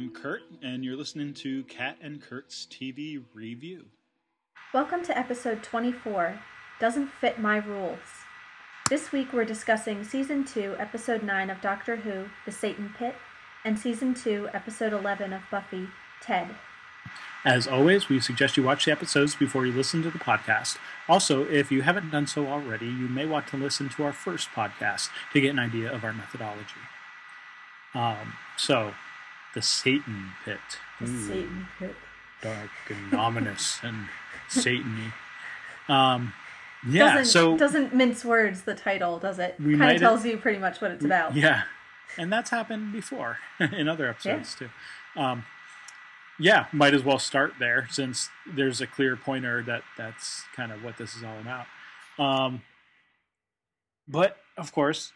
I'm Kurt, and you're listening to Kat and Kurt's TV Review. Welcome to episode 24 Doesn't Fit My Rules. This week we're discussing season 2, episode 9 of Doctor Who, The Satan Pit, and season 2, episode 11 of Buffy, Ted. As always, we suggest you watch the episodes before you listen to the podcast. Also, if you haven't done so already, you may want to listen to our first podcast to get an idea of our methodology. Um, so, the Satan Pit. The Ooh, Satan Pit. Dark and ominous and Satany. Um, yeah, doesn't, so doesn't mince words the title, does it? Kind of tells you pretty much what it's about. Yeah, and that's happened before in other episodes too. Um, yeah, might as well start there since there's a clear pointer that that's kind of what this is all about. Um, but of course,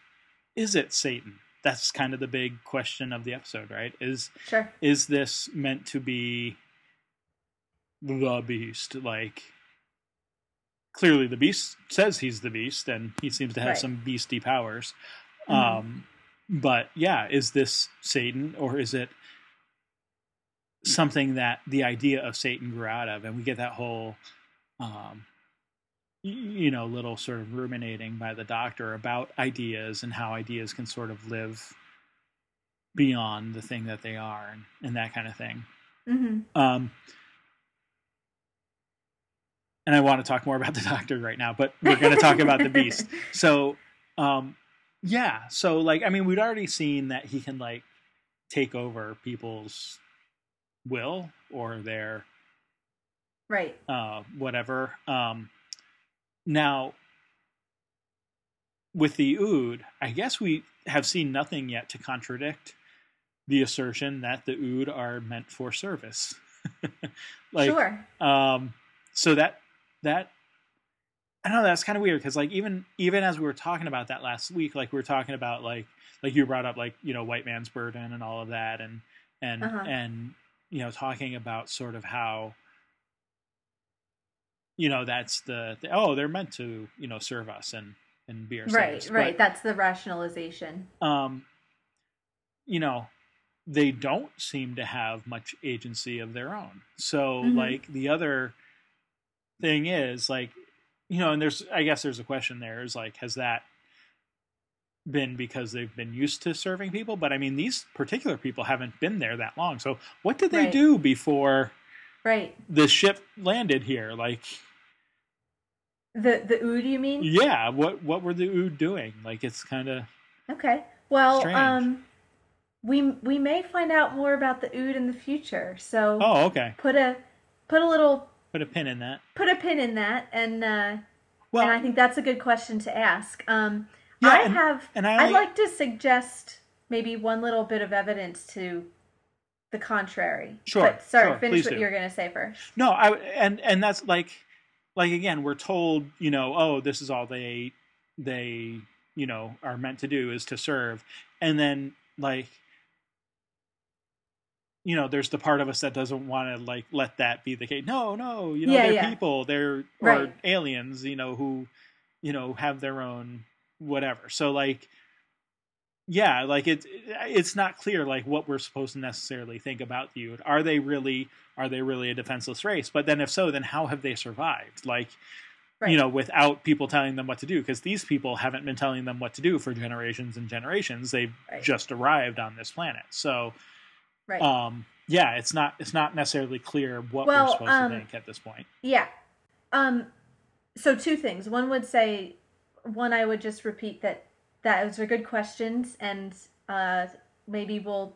is it Satan? That's kind of the big question of the episode, right? Is Sure. is this meant to be the beast? Like, clearly, the beast says he's the beast, and he seems to have Right. some beastie powers. Mhm. Um, but yeah, is this Satan, or is it something that the idea of Satan grew out of? And we get that whole, um, you know, little sort of ruminating by the doctor about ideas and how ideas can sort of live beyond the thing that they are and, and that kind of thing. hmm Um, and I want to talk more about the doctor right now, but we're going to talk about the beast. So, um, yeah. So, like, I mean, we'd already seen that he can like take over people's will or their Right. uh, whatever. Um, now, with the Ood, I guess we have seen nothing yet to contradict the assertion that the Ood are meant for service. like, sure. um, so that that I don't know that's kind of weird because like even even as we were talking about that last week, like we were talking about like like you brought up like you know white man's burden and all of that and and Uh-huh. and you know talking about sort of how you know that's the, the oh they're meant to you know serve us and and be our Right. slaves. Right. But, That's the rationalization. um, you know, they don't seem to have much agency of their own. So, Mhm. like, the other thing is, like, you know, and there's, I guess there's a question there is, like, has that been because they've been used to serving people? But I mean, these particular people haven't been there that long. So, what did they Right. do before Right. the ship landed here? Like, The the ood, you mean? yeah, what what were the Ood doing? Like, it's kind of Okay. Well, Strange. um, we we may find out more about the ood in the future. So oh, okay, put a put a little put a pin in that. put a pin in that, and uh, Well, and I think that's a good question to ask. Um, Yeah, I and- have. and I I'd like to suggest maybe one little bit of evidence to the contrary. Sure, But sorry, sure, finish what do. you're going to say first. No, I and and that's like like again, we're told, you know, oh, this is all they they, you know, are meant to do is to serve. And then like you know, there's the part of us that doesn't want to like let that be the case. No, no, you know, Yeah, they're yeah. people, they're or aliens, you know, who you know, have their own whatever. So like yeah, like it it's not clear like what we're supposed to necessarily think about the Ood. Are they really are they really a defenseless race? But then if so, then how have they survived? Like Right. you know, without people telling them what to do because these people haven't been telling them what to do for generations and generations. They've Right. just arrived on this planet. So Right. um yeah, it's not it's not necessarily clear what Well, we're supposed um, to think at this point. Yeah. Um so two things. One would say one I would just repeat that that those are good questions and uh maybe we'll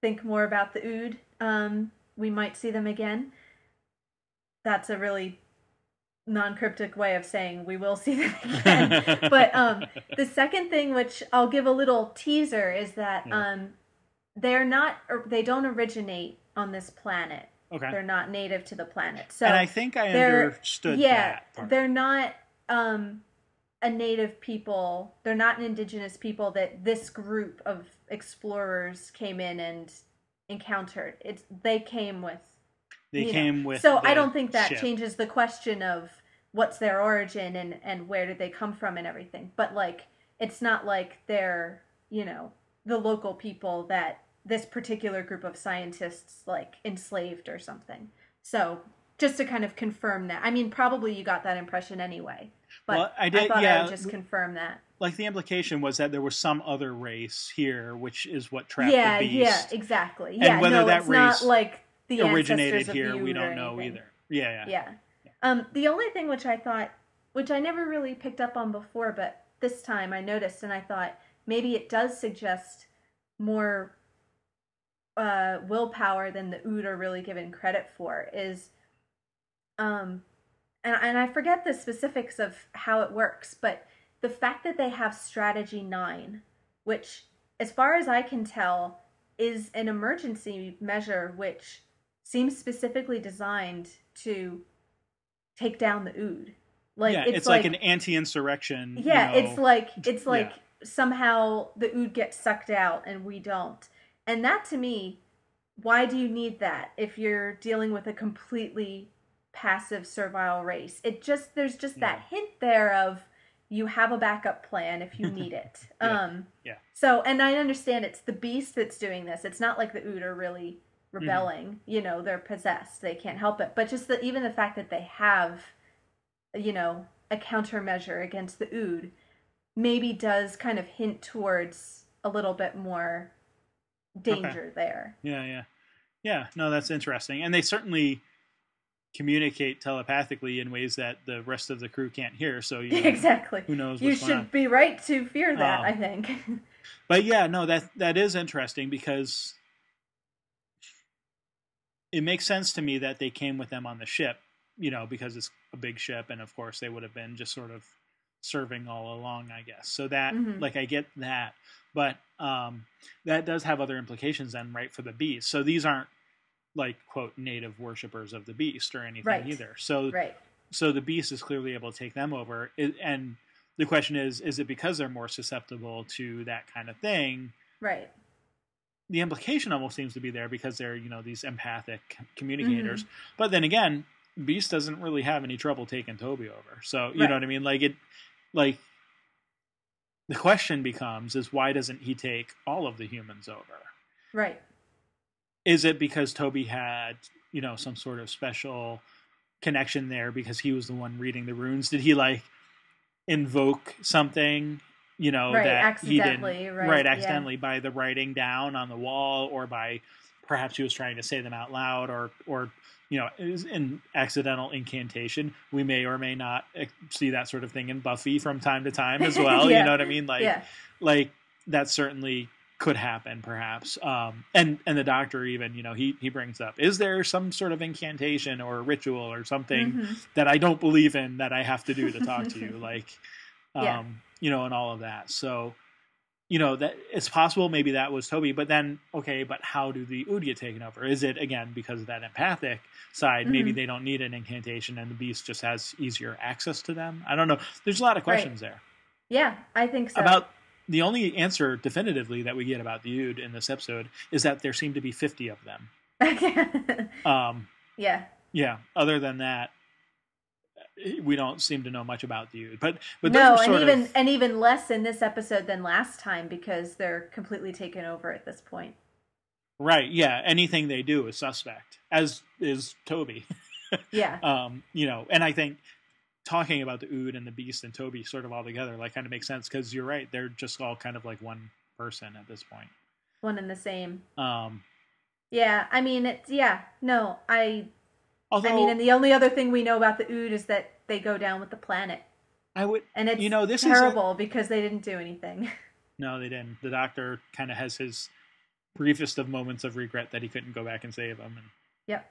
think more about the ood. Um we might see them again. That's a really non-cryptic way of saying we will see them again. but um the second thing which I'll give a little teaser is that Yeah. um they're not or they don't originate on this planet. okay. They're not native to the planet. So and I think I understood yeah, that part. they're not um a native people. They're not an indigenous people that this group of explorers came in and encountered. It's they came with They you know. came with So I don't think that ship. changes the question of what's their origin and and where did they come from and everything. But like it's not like they're, you know, the local people that this particular group of scientists like enslaved or something. So just to kind of confirm that. I mean, probably you got that impression anyway, but Well, I did- thought I would just confirm that. Like the implication was that there was some other race here, which is what trapped Yeah, the yeah, beast. exactly. And yeah, whether no, that it's race not like the originated here, we don't know anything. either. Yeah, yeah. Yeah. Um, the only thing which I thought, which I never really picked up on before, but this time I noticed and I thought maybe it does suggest more uh, willpower than the Ood are really given credit for is, um, and, and I forget the specifics of how it works, but the fact that they have strategy nine, which, as far as I can tell, is an emergency measure which seems specifically designed to take down the Ood. Like yeah, it's, like, an anti-insurrection. you yeah, know, it's like it's yeah. like somehow the Ood gets sucked out and we don't. And that to me, why do you need that if you're dealing with a completely passive servile race? It just there's just that hint there of you have a backup plan if you need it. Yeah. Um Yeah. so and I understand it's the beast that's doing this. It's not like the Ood are really Mm-hmm. rebelling. You know, they're possessed. They can't help it. But just the even the fact that they have you know, a countermeasure against the Ood maybe does kind of hint towards a little bit more danger there. Yeah, yeah, yeah. No, that's interesting, and they certainly communicate telepathically in ways that the rest of the crew can't hear. So you know, exactly. who knows You what's going should be right to fear that, Um, I think. But yeah, no, that that is interesting because it makes sense to me that they came with them on the ship, you know, because it's a big ship, and of course they would have been just sort of serving all along, I guess. So that, Mhm. like, I get that, but um, that does have other implications then, right, for the beast. So these aren't like quote native worshippers of the beast or anything Right. either. So right. so the beast is clearly able to take them over and the question is is it because they're more susceptible to that kind of thing Right. the implication almost seems to be there because they're you know these empathic communicators Mm-hmm. but then again beast doesn't really have any trouble taking toby over so you Right. know what i mean like it like the question becomes is why doesn't he take all of the humans over Right. Is it because Toby had, you know, some sort of special connection there because he was the one reading the runes? Did he like invoke something, you know, Right, that he accidentally, did right, yeah. accidentally by the writing down on the wall or by perhaps he was trying to say them out loud or or you know, is an accidental incantation. We may or may not eh, see that sort of thing in Buffy from time to time as well. Yeah. You know what I mean? Like yeah. like that certainly could happen perhaps um and and the doctor even you know he he brings up is there some sort of incantation or ritual or something Mhm. that i don't believe in that i have to do to talk to you like um Yeah. you know and all of that so you know that it's possible maybe that was toby but then okay but how do the ood get taken over is it again because of that empathic side maybe Mhm. they don't need an incantation and the beast just has easier access to them i don't know there's a lot of Right. questions there Yeah, I think so. about the only answer definitively that we get about the Ood in this episode is that there seem to be 50 of them. Um, yeah. yeah, other than that, we don't seem to know much about the Ood. But but no, and even of and even less in this episode than last time because they're completely taken over at this point. right. Yeah, anything they do is suspect, as is Toby. Yeah. um, you know, and I think talking about the Ood and the Beast and Toby sort of all together like kind of makes sense because you're right; they're just all kind of like one person at this point. One and the same. Um, Yeah, I mean it's yeah. No, I although I mean and the only other thing we know about the Ood is that they go down with the planet. I would And it's You know, this is a- terrible because they didn't do anything. No, they didn't. The doctor kind of has his briefest of moments of regret that he couldn't go back and save them and yep.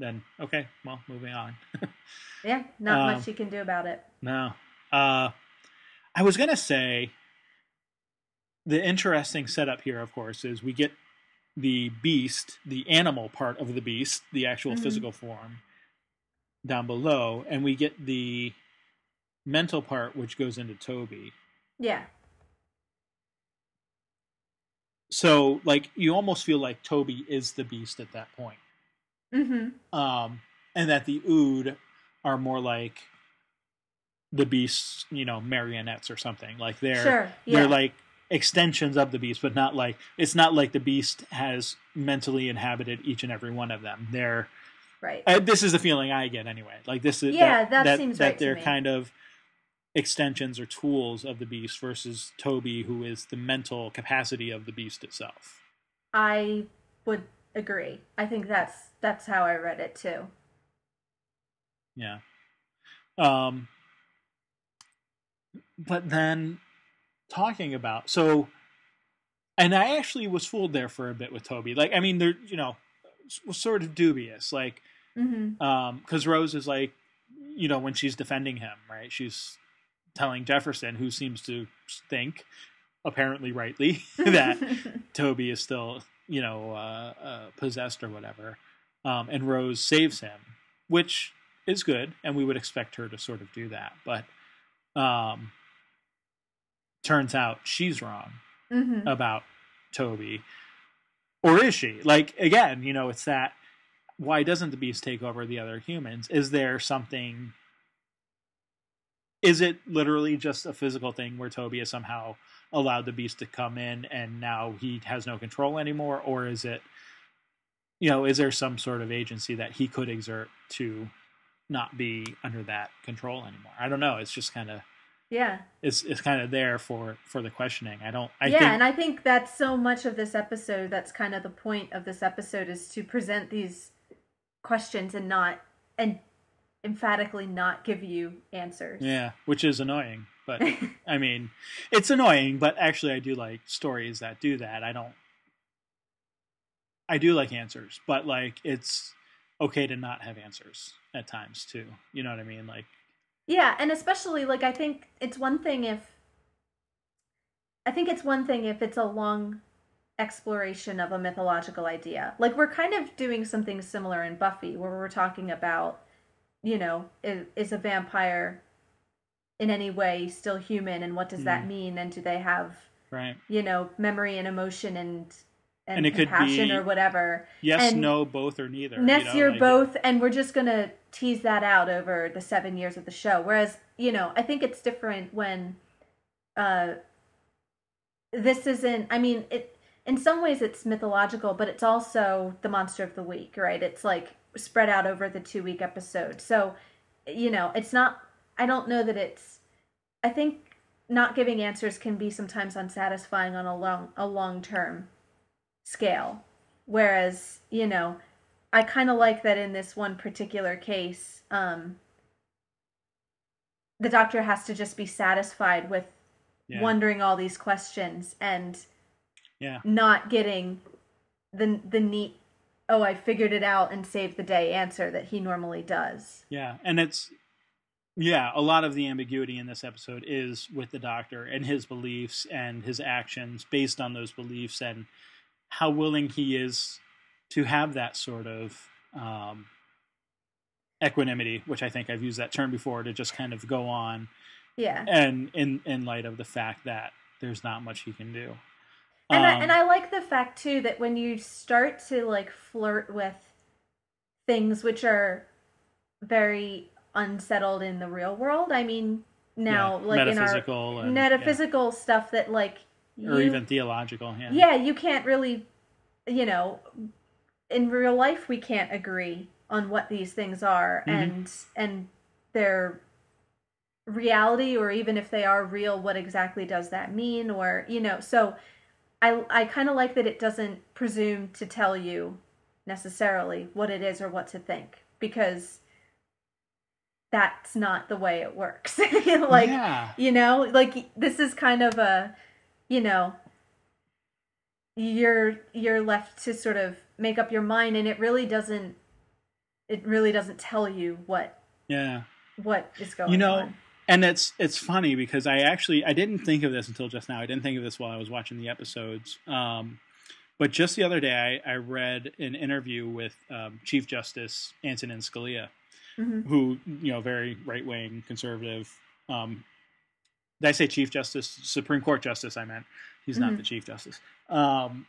Then okay, well, moving on. Yeah, not Um, much you can do about it. no, uh, I was gonna say the interesting setup here, of course, is we get the beast, the animal part of the beast, the actual Mhm. physical form, down below, and we get the mental part, which goes into Toby. Yeah. So, like, you almost feel like Toby is the beast at that point. Mm-hmm. um, and that the Ood are more like the beasts, you know, marionettes or something. Like they're Sure. Yeah. they're like extensions of the beast, but not like it's not like the beast has mentally inhabited each and every one of them. They're right. Uh, this is the feeling I get anyway. Like this is Yeah, that, that that, seems that right they're kind of extensions or tools of the beast versus Toby, who is the mental capacity of the beast itself. I would agree. I think that's that's how I read it too. Yeah. Um but then talking about so and I actually was fooled there for a bit with Toby. Like I mean they're you know was sort of dubious like Mm-hmm. um cuz Rose is like you know when she's defending him, right? She's telling Jefferson who seems to think apparently rightly that Toby is still, you know, uh, uh, possessed or whatever. Um, and Rose saves him, which is good, and we would expect her to sort of do that. But um, turns out she's wrong hmm about Toby. Or is she? Like, again, you know, it's that why doesn't the beast take over the other humans? Is there something. Is it literally just a physical thing where Toby is somehow allowed the beast to come in and now he has no control anymore? Or is it, you know, is there some sort of agency that he could exert to not be under that control anymore? I don't know. It's just kind of. Yeah. It's, it's kind of there for, for the questioning. I don't. I yeah, think, and I think that's so much of this episode. That's kind of the point of this episode is to present these questions and not and emphatically not give you answers. Yeah, which is annoying. But I mean, it's annoying, but actually, I do like stories that do that. I don't. I do like answers, but like it's okay to not have answers at times too. You know what I mean? Like, Yeah, and especially like I think it's one thing if I think it's one thing if it's a long exploration of a mythological idea. Like we're kind of doing something similar in Buffy where we're talking about, you know, is, is a vampire in any way still human and what does that Mhm. mean and do they have, right? you know, memory and emotion and and, And it could compassion be- or whatever. Yes, And no, both, or neither. Ness, you know? you're like, both, and we're just gonna tease that out over the seven years of the show. Whereas, you know, I think it's different when, uh, this isn't. I mean, it in some ways it's mythological, but it's also the monster of the week, right? It's like spread out over the two week episode. So, you know, it's not. I don't know that it's. I think not giving answers can be sometimes unsatisfying on a long a long term scale. Whereas, you know, I kind of like that in this one particular case, um, the doctor has to just be satisfied with yeah. wondering all these questions and Yeah. not getting the the neat oh I figured it out and saved the day answer that he normally does. Yeah, and it's yeah, a lot of the ambiguity in this episode is with the doctor and his beliefs and his actions based on those beliefs and how willing he is to have that sort of um, equanimity, which I think I've used that term before to just kind of go on Yeah. and in in light of the fact that there's not much he can do. And I, Um, and I like the fact too that when you start to like flirt with things which are very unsettled in the real world. I mean, now yeah, like in our metaphysical and, metaphysical stuff that like yeah, or even theological. Yeah, yeah, you can't really, you know, in real life we can't agree on what these things are Mhm. and and their reality or even if they are real what exactly does that mean or you know so i i kind of like that it doesn't presume to tell you necessarily what it is or what to think because that's not the way it works like yeah. you know like this is kind of a you know you're you're left to sort of make up your mind and it really doesn't it really doesn't tell you what yeah. what is going You know, on and it's it's funny because I actually I didn't think of this until just now. I didn't think of this while I was watching the episodes. Um, but just the other day, I, I read an interview with um, Chief Justice Antonin Scalia, Mhm. who you know very right wing conservative. Um, did I say Chief Justice Supreme Court Justice? I meant he's not Mhm. the Chief Justice. Um,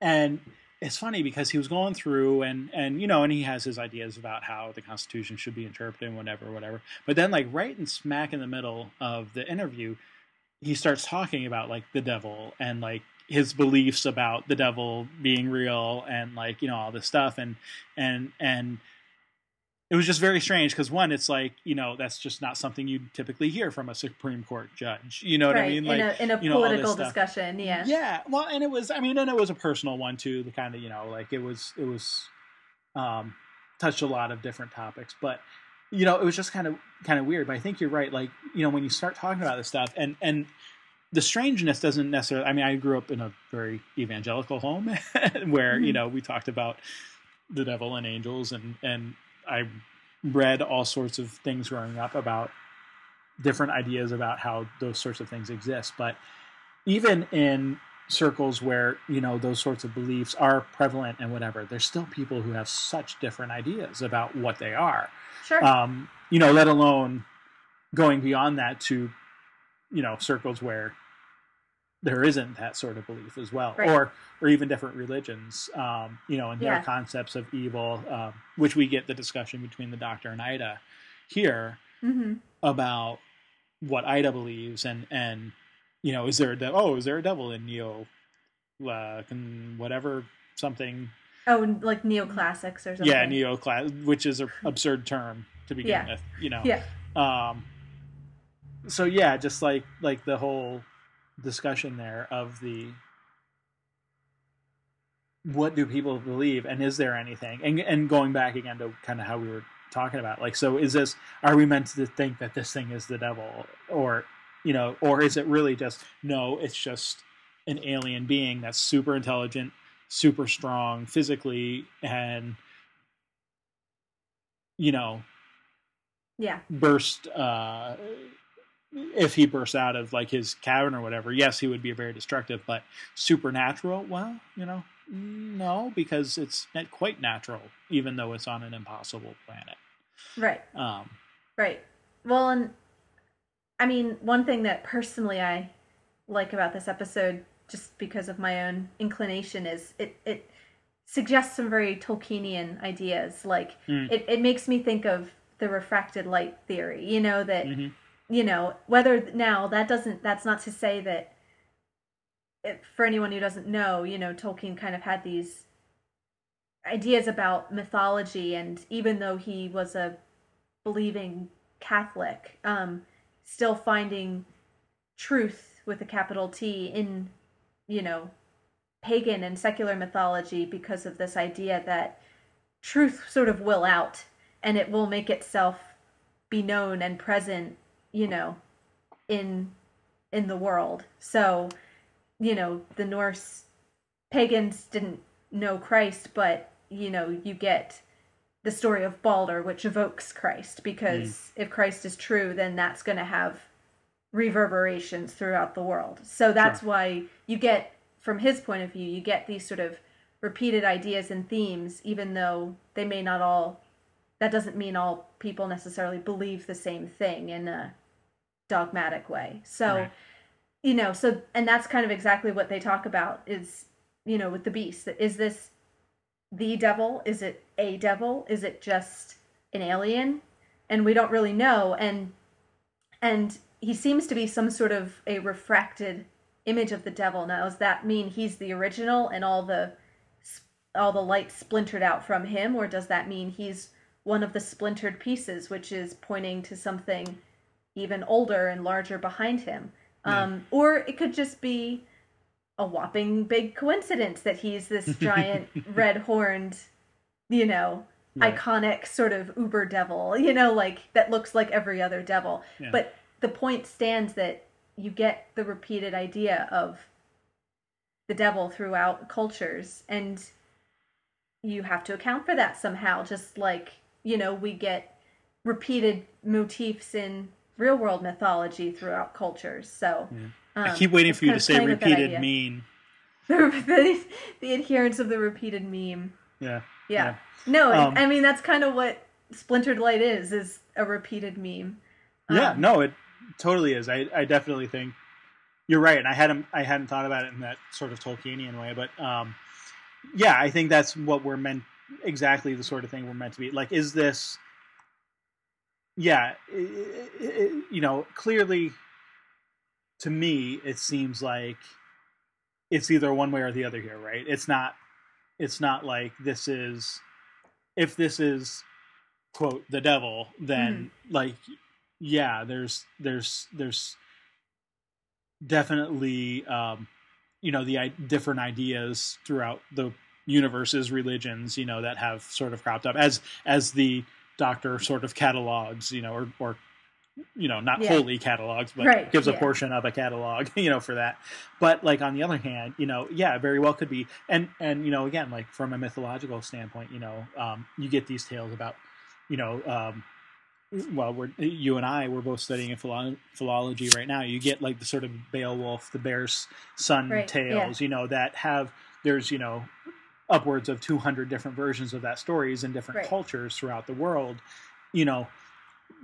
and it's funny because he was going through and and you know and he has his ideas about how the Constitution should be interpreted and whatever whatever. But then like right in smack in the middle of the interview, he starts talking about like the devil and like his beliefs about the devil being real and like you know all this stuff and and and it was just very strange because one it's like you know that's just not something you typically hear from a supreme court judge you know what right. i mean like in a, in a you know, political discussion, yeah. yeah well and it was i mean and it was a personal one too the kind of you know like it was it was um touched a lot of different topics but you know it was just kind of kind of weird but i think you're right like you know when you start talking about this stuff and and the strangeness doesn't necessarily i mean i grew up in a very evangelical home where you Mhm. know we talked about the devil and angels and and i read all sorts of things growing up about different ideas about how those sorts of things exist but even in circles where you know those sorts of beliefs are prevalent and whatever there's still people who have such different ideas about what they are Sure. um, you know, let alone going beyond that to, you know, circles where there isn't that sort of belief as well, Right. or or even different religions, um, you know, and their Yeah. concepts of evil, um, which we get the discussion between the Doctor and Ida here hmm about what Ida believes and and you know, is there a de- oh, is there a devil in Neo, uh, whatever something Oh, like neoclassics or something. yeah neo class which is an absurd term to begin Yeah. with you know Yeah. um so yeah just like like the whole discussion there of the what do people believe and is there anything and and going back again to kind of how we were talking about like so is this are we meant to think that this thing is the devil or you know or is it really just no it's just an alien being that's super intelligent super strong physically and you know Yeah. burst uh if he bursts out of like his cavern or whatever yes he would be very destructive but supernatural well you know no because it's not quite natural even though it's on an impossible planet Right. um Right. Well, and I mean, one thing that personally I like about this episode, just because of my own inclination, is it it suggests some very Tolkienian ideas. Like Mm. it, it makes me think of the refracted light theory. You know that mhm. You know whether now that doesn't that's not to say that for anyone who doesn't know, you know, Tolkien kind of had these ideas about mythology, and even though he was a believing Catholic, um, still finding truth with a capital T in, you know, pagan and secular mythology because of this idea that truth sort of will out and it will make itself be known and present, you know, in in the world. So, you know, the Norse pagans didn't know Christ, but you know, you get the story of Balder, which evokes Christ, because hmm. if Christ is true, then that's going to have reverberations throughout the world. So that's why you get, from his point of view, you get these sort of repeated ideas and themes, even though they may not all, that doesn't mean all people necessarily believe the same thing in a dogmatic way. So, Right. you know, so, and that's kind of exactly what they talk about is, you know, with the beast. Is this the devil? Is it a devil? Is it just an alien? And we don't really know. And and he seems to be some sort of a refracted image of the devil. Now, does that mean he's the original and all the all the light splintered out from him, or does that mean he's one of the splintered pieces, which is pointing to something even older and larger behind him? Yeah. Um, or it could just be a whopping big coincidence that he's this giant red horned, you know, Right. iconic sort of uber devil, you know, like that looks like every other devil. Yeah. But the point stands that you get the repeated idea of the devil throughout cultures and you have to account for that somehow just like you know we get repeated motifs in real world mythology throughout cultures so I um, keep waiting for you to say playing with that repeated mean. the, the adherence of the repeated meme Yeah. yeah, no Um, i mean that's kind of what splintered light is is a repeated meme Yeah, Um, no, it totally is. I, I definitely think you're right, and I hadn't I hadn't thought about it in that sort of Tolkienian way, but um, yeah, I think that's what we're meant exactly the sort of thing we're meant to be. Like, is this? Yeah, i i i you know, clearly, to me, it seems like it's either one way or the other here, right? It's not it's not like this is if this is quote the devil, then mm. like yeah, there's there's there's definitely um you know the different ideas throughout the universes religions you know that have sort of cropped up as as the doctor sort of catalogs you know or or you know not yeah. wholly catalogs but right. gives a portion of a catalog you know for that but like on the other hand you know yeah very well could be and and you know again like from a mythological standpoint you know um, you get these tales about you know um, well we're you and i we're both studying in philo- philology right now you get like the sort of beowulf the bear's son right. tales yeah. you know that have there's you know upwards of 200 different versions of that stories in different right. cultures throughout the world you know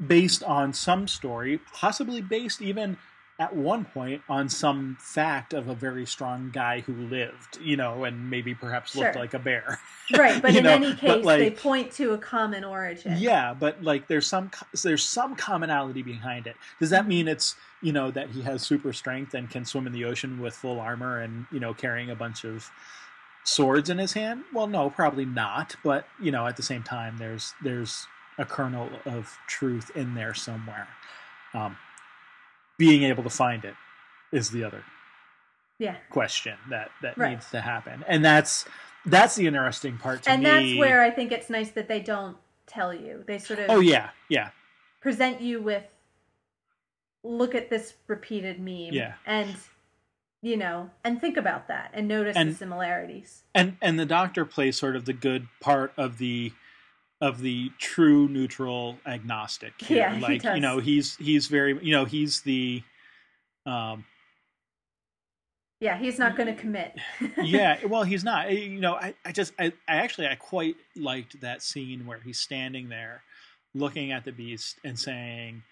based on some story, possibly based even at one point on some fact of a very strong guy who lived, you know, and maybe perhaps looked like a bear. Right, but in know? any case, like, they point to a common origin. Yeah, but like there's some there's some commonality behind it. Does that mean mm-hmm. it's you know that he has super strength and can swim in the ocean with full armor and you know carrying a bunch of swords in his hand? Well, no, probably not. But you know, at the same time, there's there's a kernel of truth in there somewhere. Um, being able to find it is the other yeah. question that that right. needs to happen, and that's that's the interesting part to and me. that's where I think it's nice that they don't tell you. They sort of oh yeah yeah present you with look at this repeated meme yeah and you know and think about that and notice and, the similarities and and the doctor plays sort of the good part of the of the true neutral agnostic. Here. Yeah, like you know, he's he's very you know he's the. Um, yeah, he's not going to commit. yeah, well, he's not. You know, I, I just, I, I actually, I quite liked that scene where he's standing there, looking at the beast and saying,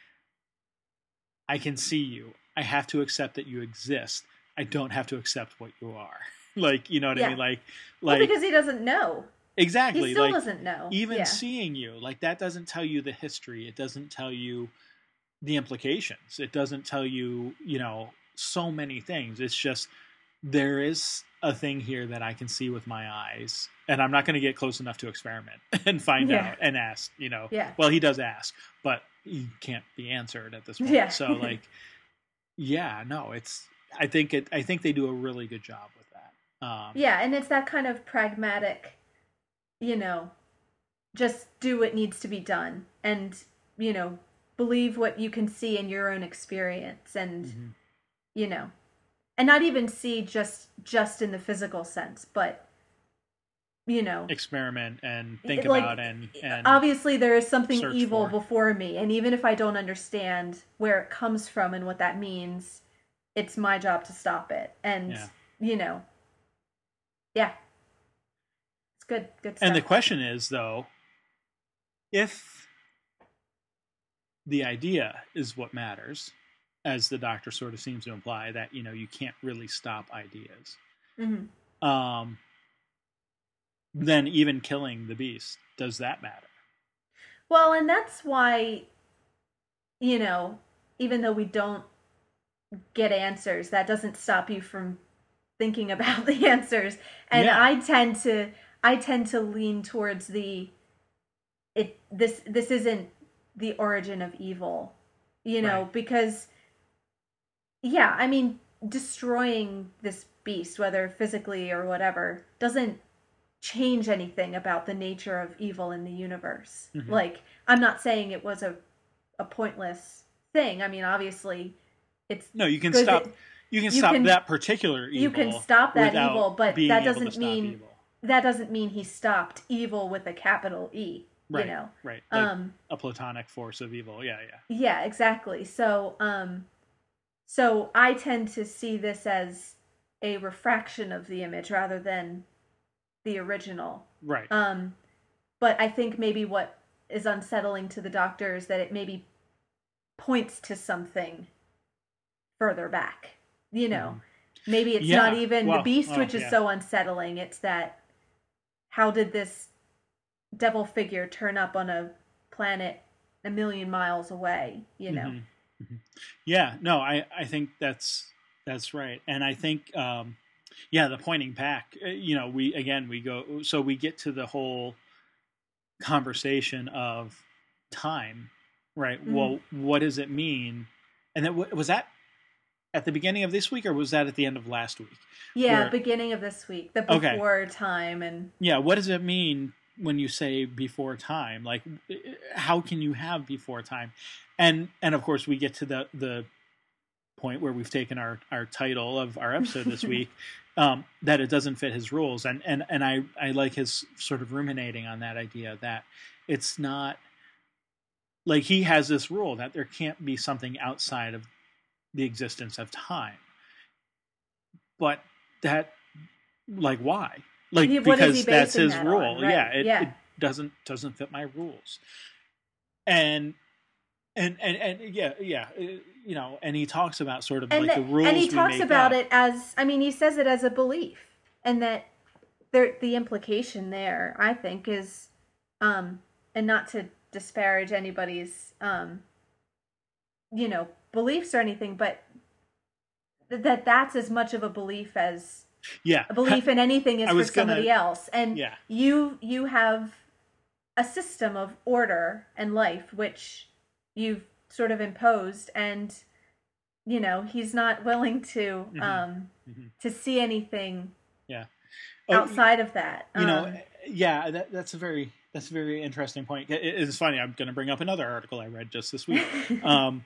"I can see you. I have to accept that you exist. I don't have to accept what you are." like, you know what yeah. I mean? Like, like well, because he doesn't know. Exactly. He still like, doesn't know. Even yeah. seeing you, like that doesn't tell you the history. It doesn't tell you the implications. It doesn't tell you, you know, so many things. It's just there is a thing here that I can see with my eyes, and I'm not going to get close enough to experiment and find yeah. out and ask. You know, yeah. Well, he does ask, but he can't be answered at this point. Yeah. So, like, yeah, no, it's. I think it. I think they do a really good job with that. Um, yeah, and it's that kind of pragmatic you know, just do what needs to be done and, you know, believe what you can see in your own experience and, mm-hmm. you know, and not even see just just in the physical sense, but you know experiment and think like, about and, and obviously there is something evil for. before me and even if i don't understand where it comes from and what that means it's my job to stop it and yeah. you know yeah it's good. Good stuff. And the question is, though, if the idea is what matters, as the doctor sort of seems to imply, that you know you can't really stop ideas. Mm-hmm. Um, then even killing the beast does that matter? Well, and that's why, you know, even though we don't get answers, that doesn't stop you from thinking about the answers. And yeah. I tend to I tend to lean towards the it this this isn't the origin of evil, you know, right. because yeah, I mean destroying this beast whether physically or whatever doesn't change anything about the nature of evil in the universe. Mm-hmm. Like I'm not saying it was a a pointless thing. I mean, obviously it's No, you can stop you can you stop can, that particular evil. You can stop that evil, but that doesn't mean evil that doesn't mean he stopped evil with a capital E. Right, you know, right. Like um, a platonic force of evil. Yeah, yeah. Yeah, exactly. So, um, so I tend to see this as a refraction of the image rather than the original. Right. Um, but I think maybe what is unsettling to the doctor is that it maybe points to something further back. You know, mm. maybe it's yeah. not even well, the beast, which is yeah. so unsettling. It's that how did this devil figure turn up on a planet a million miles away you know mm-hmm. Yeah, no, I, I think that's that's right, and I think um, yeah, the pointing back. uh, You know, we again we go so we get to the whole conversation of time, right? Mhm. Well, what does it mean? And that was that at the beginning of this week, or was that at the end of last week? Yeah, Where- beginning of this week, the Okay. before time, and Yeah, what does it mean when you say before time? Like, how can you have before time? And and of course, we get to the the point where we've taken our our title of our episode this week um, that it doesn't fit his rules, and and and I I like his sort of ruminating on that idea that it's not like he has this rule that there can't be something outside of the existence of time, but that like why like He- what is because that's his that rule on? Right, yeah it, yeah. it doesn't doesn't fit my rules and and and, and yeah yeah uh, you know and he talks about sort of and like the- the rules and he talks about up. it as I mean, he says it as a belief, and that there the implication there, I think, is, um, and not to disparage anybody's, um, you know, beliefs or anything, but th- that that's as much of a belief as yeah a belief in anything is I for was gonna- somebody else and Yeah. you you have a system of order and life which you've sort of imposed and you know he's not willing to Mhm. um Mhm. to see anything Oh, outside of that you know Um, yeah that, that's a very that's a very interesting point it's funny i'm going to bring up another article i read just this week um,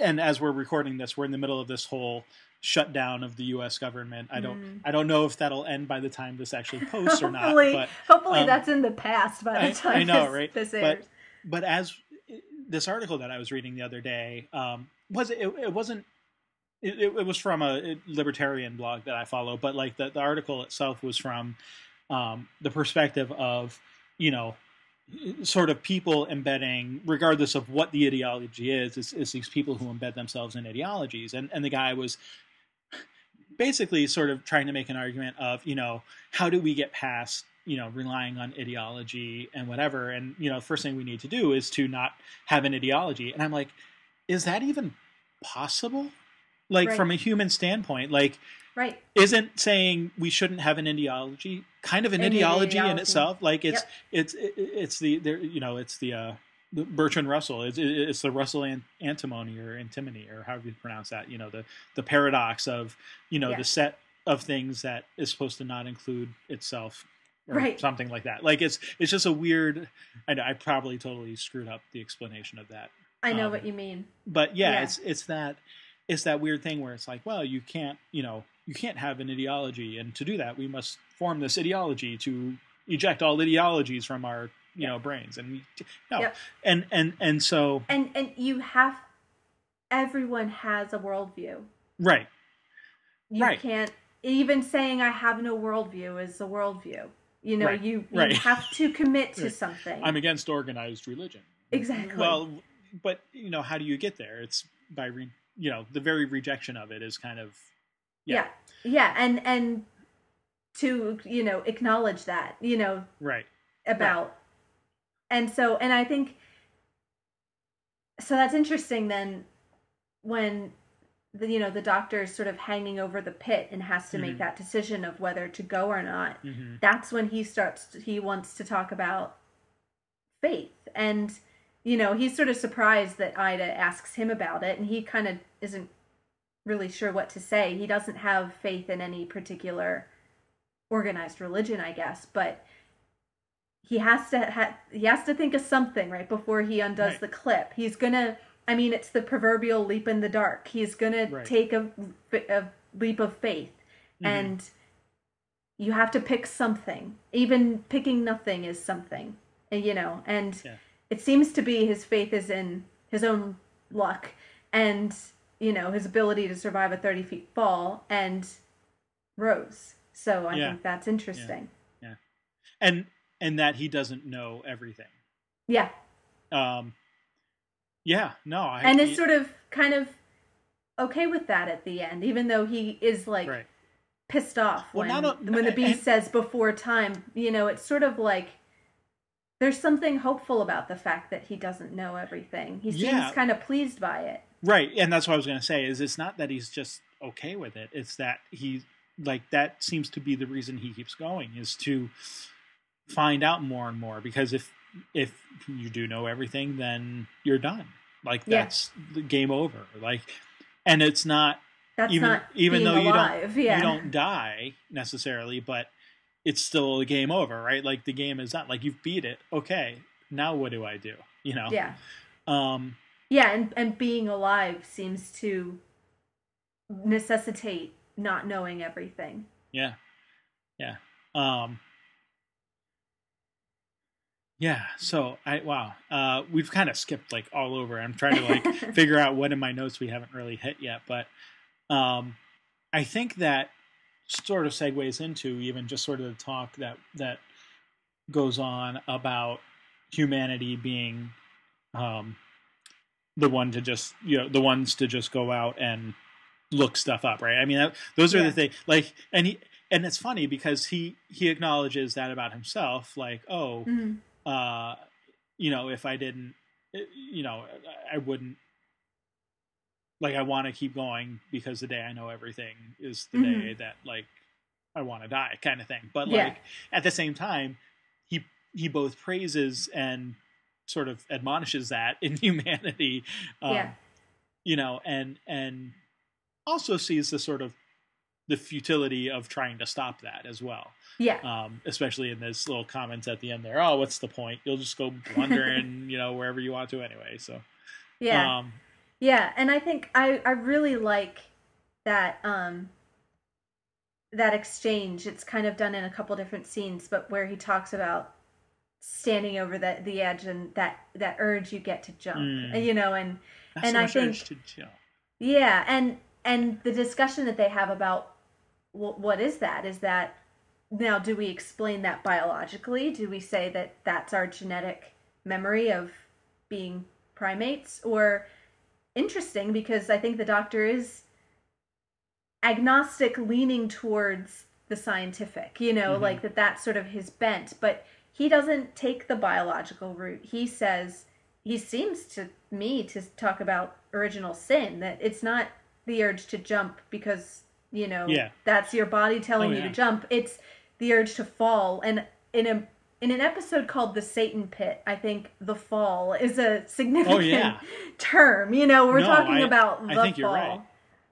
and as we're recording this we're in the middle of this whole shutdown of the us government i don't Mm. i don't know if that'll end by the time this actually posts or not hopefully but hopefully um, that's in the past by the time I know, this, right? this But- airs but as this article that I was reading the other day um, was it, it wasn't it, it it was from a libertarian blog that I follow, but like the, the article itself was from um, the perspective of you know sort of people embedding regardless of what the ideology is is, is these people who embed themselves in ideologies. And and the guy was basically sort of trying to make an argument of you know how do we get past you know relying on ideology and whatever? And you know first thing we need to do is to not have an ideology. And i'm like is that even possible? Like Right. from a human standpoint like right. isn't saying we shouldn't have an ideology kind of an An ideology, in itself like it's Yep. it's it's the there you know it's the uh the Bertrand Russell it's, it's the Russell an- antimony or antimony or however you pronounce that you know the the paradox of you know Yeah. the set of things that is supposed to not include itself or Right. something like that like it's it's just a weird I, know, I probably totally screwed up the explanation of that i know um, what you mean but yeah, Yeah. it's it's that it's that weird thing where it's like, well, you can't, you know, you can't have an ideology, and to do that, we must form this ideology to eject all ideologies from our, you know, brains, and we, no, Yep. and and and so and and you have everyone has a worldview right, you Right. can't even saying i have no worldview is a worldview you know Right, you, you right. have to commit to something I'm against organized religion. Exactly. Well, but you know, how do you get there? It's by re, you know, the very rejection of it is kind of yeah. yeah and and to you know acknowledge that you know right, about and so and i think so that's interesting then when the you know the doctor is sort of hanging over the pit and has to make Mhm. that decision of whether to go or not hmm that's when he starts he wants to talk about faith and you know he's sort of surprised that ida asks him about it and he kind of isn't really sure what to say he doesn't have faith in any particular organized religion i guess but he has to ha- he has to think of something right before he undoes Right. the clip he's gonna i mean it's the proverbial leap in the dark he's gonna Right. take a, a leap of faith Mhm. and you have to pick something even picking nothing is something you know and Yeah. it seems to be his faith is in his own luck and you know his ability to survive a 30 feet fall and rose so i Yeah. think that's interesting Yeah. and and that he doesn't know everything. yeah, Um, yeah, no, I and is sort of kind of okay with that at the end even though he is like right. pissed off Well, when, not a- when the beast says before time you know it's sort of like there's something hopeful about the fact that he doesn't know everything he seems Yeah. kind of pleased by it Right, and that's what I was going to say. Is it's not that he's just okay with it; it's that he like that seems to be the reason he keeps going is to find out more and more. Because if if you do know everything, then you're done. Like Yeah. that's the game over. Like, and it's not That's even not even though you don't yeah. you don't die necessarily, but it's still a game over, right? Like the game is done. Like you've beat it. Okay, now what do I do? You know. Yeah. Um. Yeah, and, and being alive seems to necessitate not knowing everything. Yeah. Yeah. Um. Yeah. So I wow. Uh, we've kind of skipped like all over. I'm trying to like figure out what in my notes we haven't really hit yet, but um, I think that sort of segues into even just sort of the talk that that goes on about humanity being um, the one to just you know the ones to just go out and look stuff up, right? I mean, that, those are Yeah. the things. Like, and he and it's funny because he he acknowledges that about himself, like, oh, Mhm. uh, you know, if I didn't, eh, you know, I wouldn't. Like I want to keep going because the day I know everything is the Mhm. day that like I want to die, kind of thing. But Yeah. like at the same time, he he both praises and sort of admonishes that in humanity, um, Yeah. you know, and and also sees the sort of the futility of trying to stop that as well Yeah. um, especially in this little comments at the end there. Oh, what's the point? You'll just go blundering, you know, wherever you want to anyway. So, Yeah. um, Yeah, and I think I I really like that um that exchange. It's kind of done in a couple different scenes, but where he talks about standing over the the edge and that that urge you get to jump. Mm. You know, and not And I think- urge to chill. yeah, and and the discussion that they have about what what is that? Is that now do we explain that biologically? Do we say that that's our genetic memory of being primates or interesting because I think the doctor is agnostic leaning towards the scientific, you know, Mhm. like that that's sort of his bent, but he doesn't take the biological route. He says he seems to me to talk about original sin that it's not the urge to jump because you know Yeah. that's your body telling Oh, you yeah. to jump it's the urge to fall and in a in an episode called the satan pit i think the fall is a significant Oh, yeah. term you know we're No, talking I- about the I think fall you're right.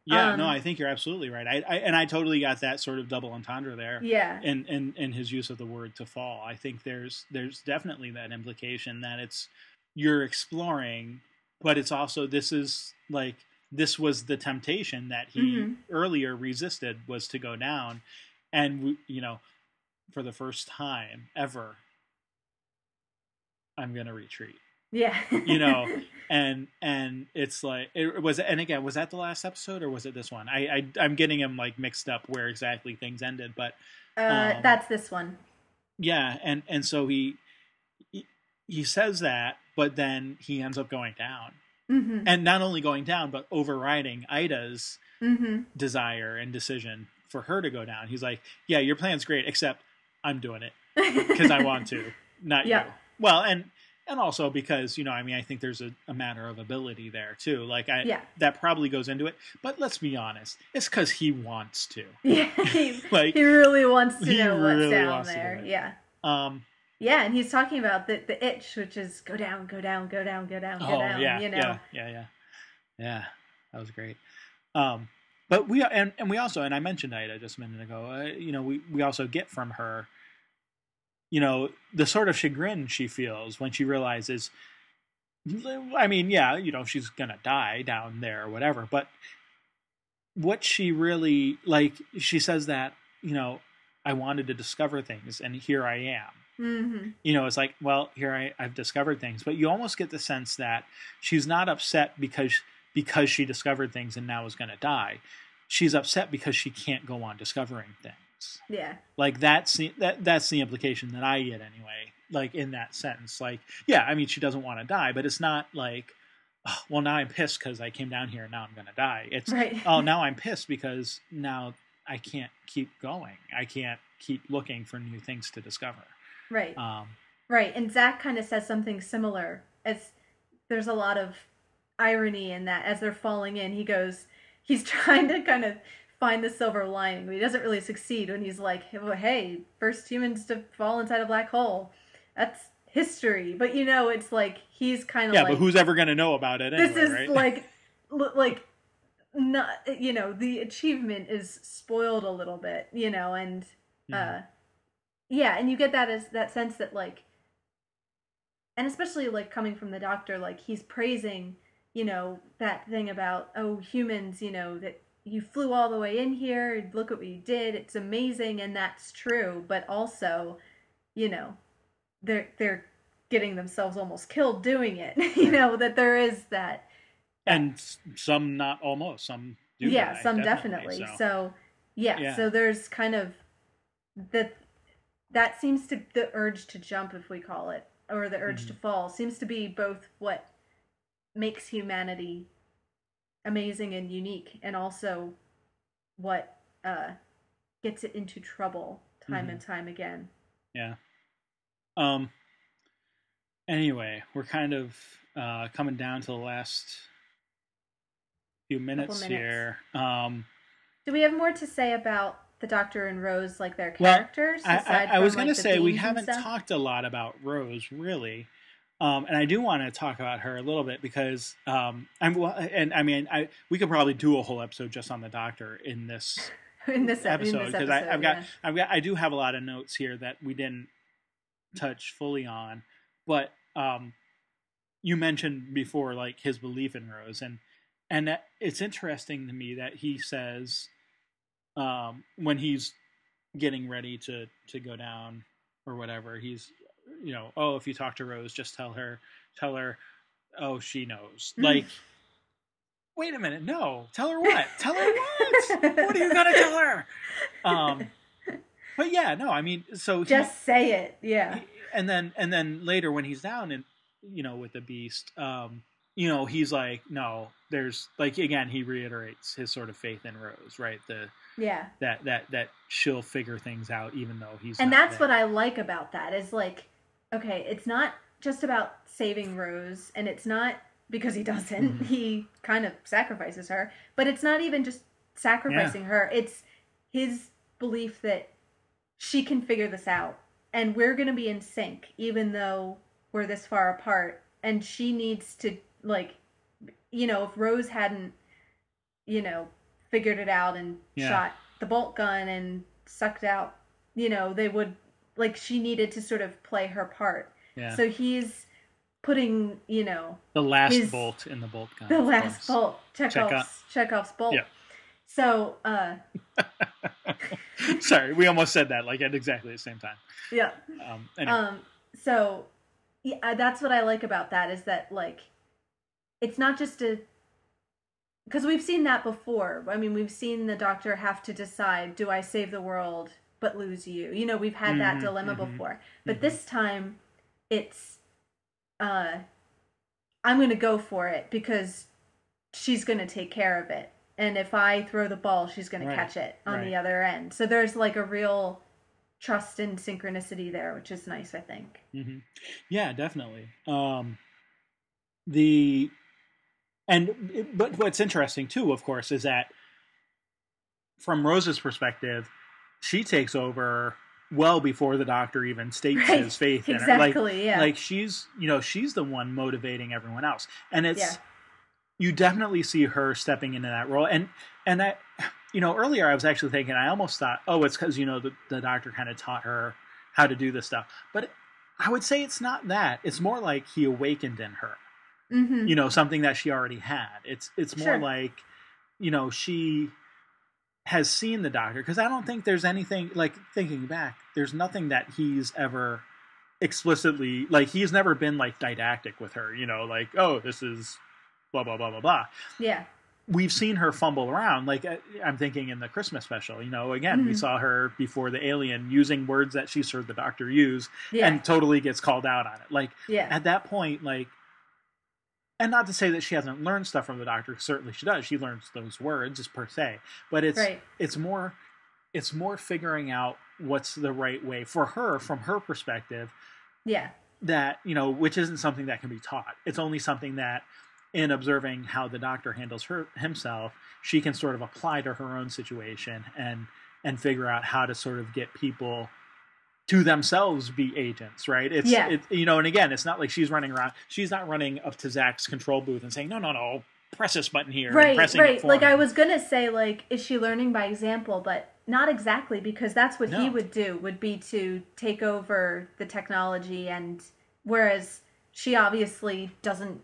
Yeah, no, Um, I think you're absolutely right. I, I and I totally got that sort of double entendre there. yeah And in in his use of the word to fall. I think there's there's definitely that implication that it's you're exploring, but it's also this is like this was the temptation that he Mhm. earlier resisted was to go down, and we, you know, for the first time ever, I'm gonna retreat. Yeah You know, and and it's like it was and again was that the last episode or was it this one? I, I I'm getting him like mixed up where exactly things ended, but uh, um, that's this one yeah and and so he he, he says that but then he ends up going down mm-hmm. and not only going down but overriding ida's Mm-hmm. desire and decision for her to go down he's like yeah your plan's great except i'm doing it because i want to not Yeah. you well and and also because you know i mean i think there's a, a matter of ability there too. Like i Yeah. that probably goes into it. But let's be honest it's because he wants to. Yeah he, like he really wants to know what's really down wants to do yeah. Um Yeah, and he's talking about the the itch, which is go down, go down, go down, go down, go oh down. yeah you know. yeah yeah. Yeah yeah that was great. Um but we and, and we also and i mentioned ida just a minute ago uh, you know we we also get from her you know the sort of chagrin she feels when she realizes i mean yeah you know she's gonna die down there or whatever but what she really like she says that you know i wanted to discover things and here i am Mm-hmm. you know, it's like, well, here I, I've discovered things, but you almost get the sense that she's not upset because because she discovered things and now is going to die. She's upset because she can't go on discovering things. Yeah. Like that's the, that that's the implication that I get anyway. Like in that sentence, like yeah, I mean, she doesn't want to die, but it's not like, oh, well, now I'm pissed because I came down here and now I'm going to die. It's Right. oh, now I'm pissed because now I can't keep going. I can't keep looking for new things to discover. Right. Um, Right. And Zach kind of says something similar as there's a lot of irony in that as they're falling in, he goes, he's trying to kind of find the silver lining, he doesn't really succeed when he's like, hey, first humans to fall inside a black hole. That's history. But you know, it's like he's kind of yeah, like, but who's ever going to know about it? Anyway, this is right? like, like, not you know, the achievement is spoiled a little bit, you know, and uh, Mhm. yeah, and you get that as that sense that like, and especially like coming from the doctor, like he's praising, you know, that thing about oh humans, you know that you flew all the way in here, look at what we did, it's amazing, and that's true, but also, you know, they're they're getting themselves almost killed doing it, you know that there is that and some not almost some do yeah die, some definitely, so. so, yeah, Yeah. so there's kind of that that seems to the urge to jump if we call it or the urge Mm-hmm. to fall seems to be both what makes humanity amazing and unique and also what uh gets it into trouble time Mhm. and time again yeah um anyway we're kind of uh coming down to the last few minutes, minutes. here um do we have more to say about the doctor and rose like their Well, characters I, I, aside I was going like, to say we haven't stuff? talked a lot about Rose, really, um, and I do want to talk about her a little bit because um, I'm well, and I mean I we could probably do a whole episode just on the Doctor in this in this episode because I've got yeah. I've got I do have a lot of notes here that we didn't touch fully on, but um, you mentioned before like his belief in Rose and and that, it's interesting to me that he says um, when he's getting ready to to go down or whatever he's you know oh if you talk to Rose just tell her tell her oh she knows. Mm. like wait a minute no tell her what? Tell her what? What are you gonna tell her? Um but yeah no i mean so he- just say it yeah. And then and then later when he's down and you know with the beast um you know he's like no there's like again he reiterates his sort of faith in rose right? The yeah. that that that she'll figure things out even though he's and that's there. what I like about that is like, okay, it's not just about saving Rose, and it's not because he doesn't. Mhm. He kind of sacrifices her, but it's not even just sacrificing her. It's his belief that she can figure this out, and we're gonna be in sync, even though we're this far apart. And she needs to like, you know, if Rose hadn't, you know, figured it out and Yeah. shot the bolt gun and sucked out you know they would like she needed to sort of play her part. Yeah. So he's putting you know the last his- bolt in the bolt gun the last bolt. Chekhov's Chekhov. chekhov's bolt. Yeah. so uh sorry we almost said that like at exactly the same time. Yeah. Um anyway. um so yeah that's what i like about that is that like it's not just a because we've seen that before. I mean we've seen the doctor have to decide do i save the world but lose you. You know we've had that Mhm, dilemma mhm, before. But mhm. this time it's uh i'm gonna go for it because she's gonna take care of it. And if i throw the ball she's gonna catch it on the other end. So there's like a real trust and synchronicity there which is nice i think. Hmm Yeah, definitely. Um, the and but what's interesting too, of course, is that from Rose's perspective, she takes over well before the Doctor even states Right, his faith in her. Like, exactly yeah like she's you know she's the one motivating everyone else, and it's Yeah. you definitely see her stepping into that role. And and I, you know, earlier I was actually thinking I almost thought, oh, it's because you know the the Doctor kind of taught her how to do this stuff, but I would say it's not that. It's more like he awakened in her, hmm you know, something that she already had. It's it's more Sure. like, you know, she has seen the doctor because I don't think there's anything like thinking back. There's nothing that he's ever explicitly like he's never been like didactic with her. You know, like oh, this is blah blah blah blah blah. yeah We've seen her fumble around. Like I- I'm thinking in the Christmas special. You know, again we Mhm. saw her before the alien using words that she's heard the doctor use yeah and totally gets called out on it. Like yeah at that point, like, and not to say that she hasn't learned stuff from the doctor. Certainly, she does. She learns those words, just per se. But it's right it's more it's more figuring out what's the right way for her from her perspective. yeah That you know, which isn't something that can be taught. It's only something that in observing how the doctor handles her himself, she can sort of apply to her own situation and and figure out how to sort of get people to themselves be agents, right? It's Yeah. it, you know, and again, it's not like she's running around. She's not running up to Zach's control booth and saying, "No, no, no, press this button here." right it right like i was gonna say like is she learning by example but not exactly because that's what he would do would be to take over the technology and whereas she obviously doesn't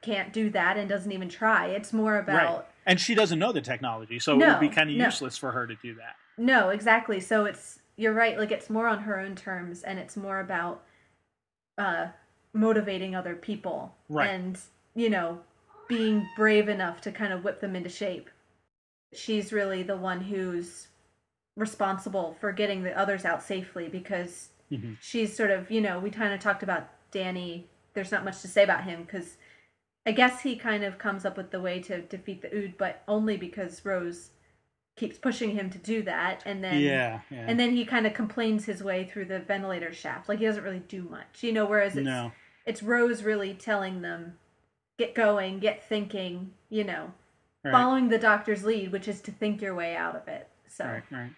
can't do that and doesn't even try it's more about right, and she doesn't know the technology, so it would be kind of no. useless for her to do that. No, exactly. So it's you're right. Like it's more on her own terms, and it's more about uh, motivating other people, Right. and you know, being brave enough to kind of whip them into shape. She's really the one who's responsible for getting the others out safely because Mhm. she's sort of you know we kind of talked about Danny. There's not much to say about him because I guess he kind of comes up with the way to defeat the Ood, but only because Rose keeps pushing him to do that, and then yeah, yeah. and then he kind of complains his way through the ventilator shaft. Like he doesn't really do much, you know. Whereas it's no, it's Rose really telling them, get going, get thinking, you know, right. following the doctor's lead, which is to think your way out of it. So Right, right.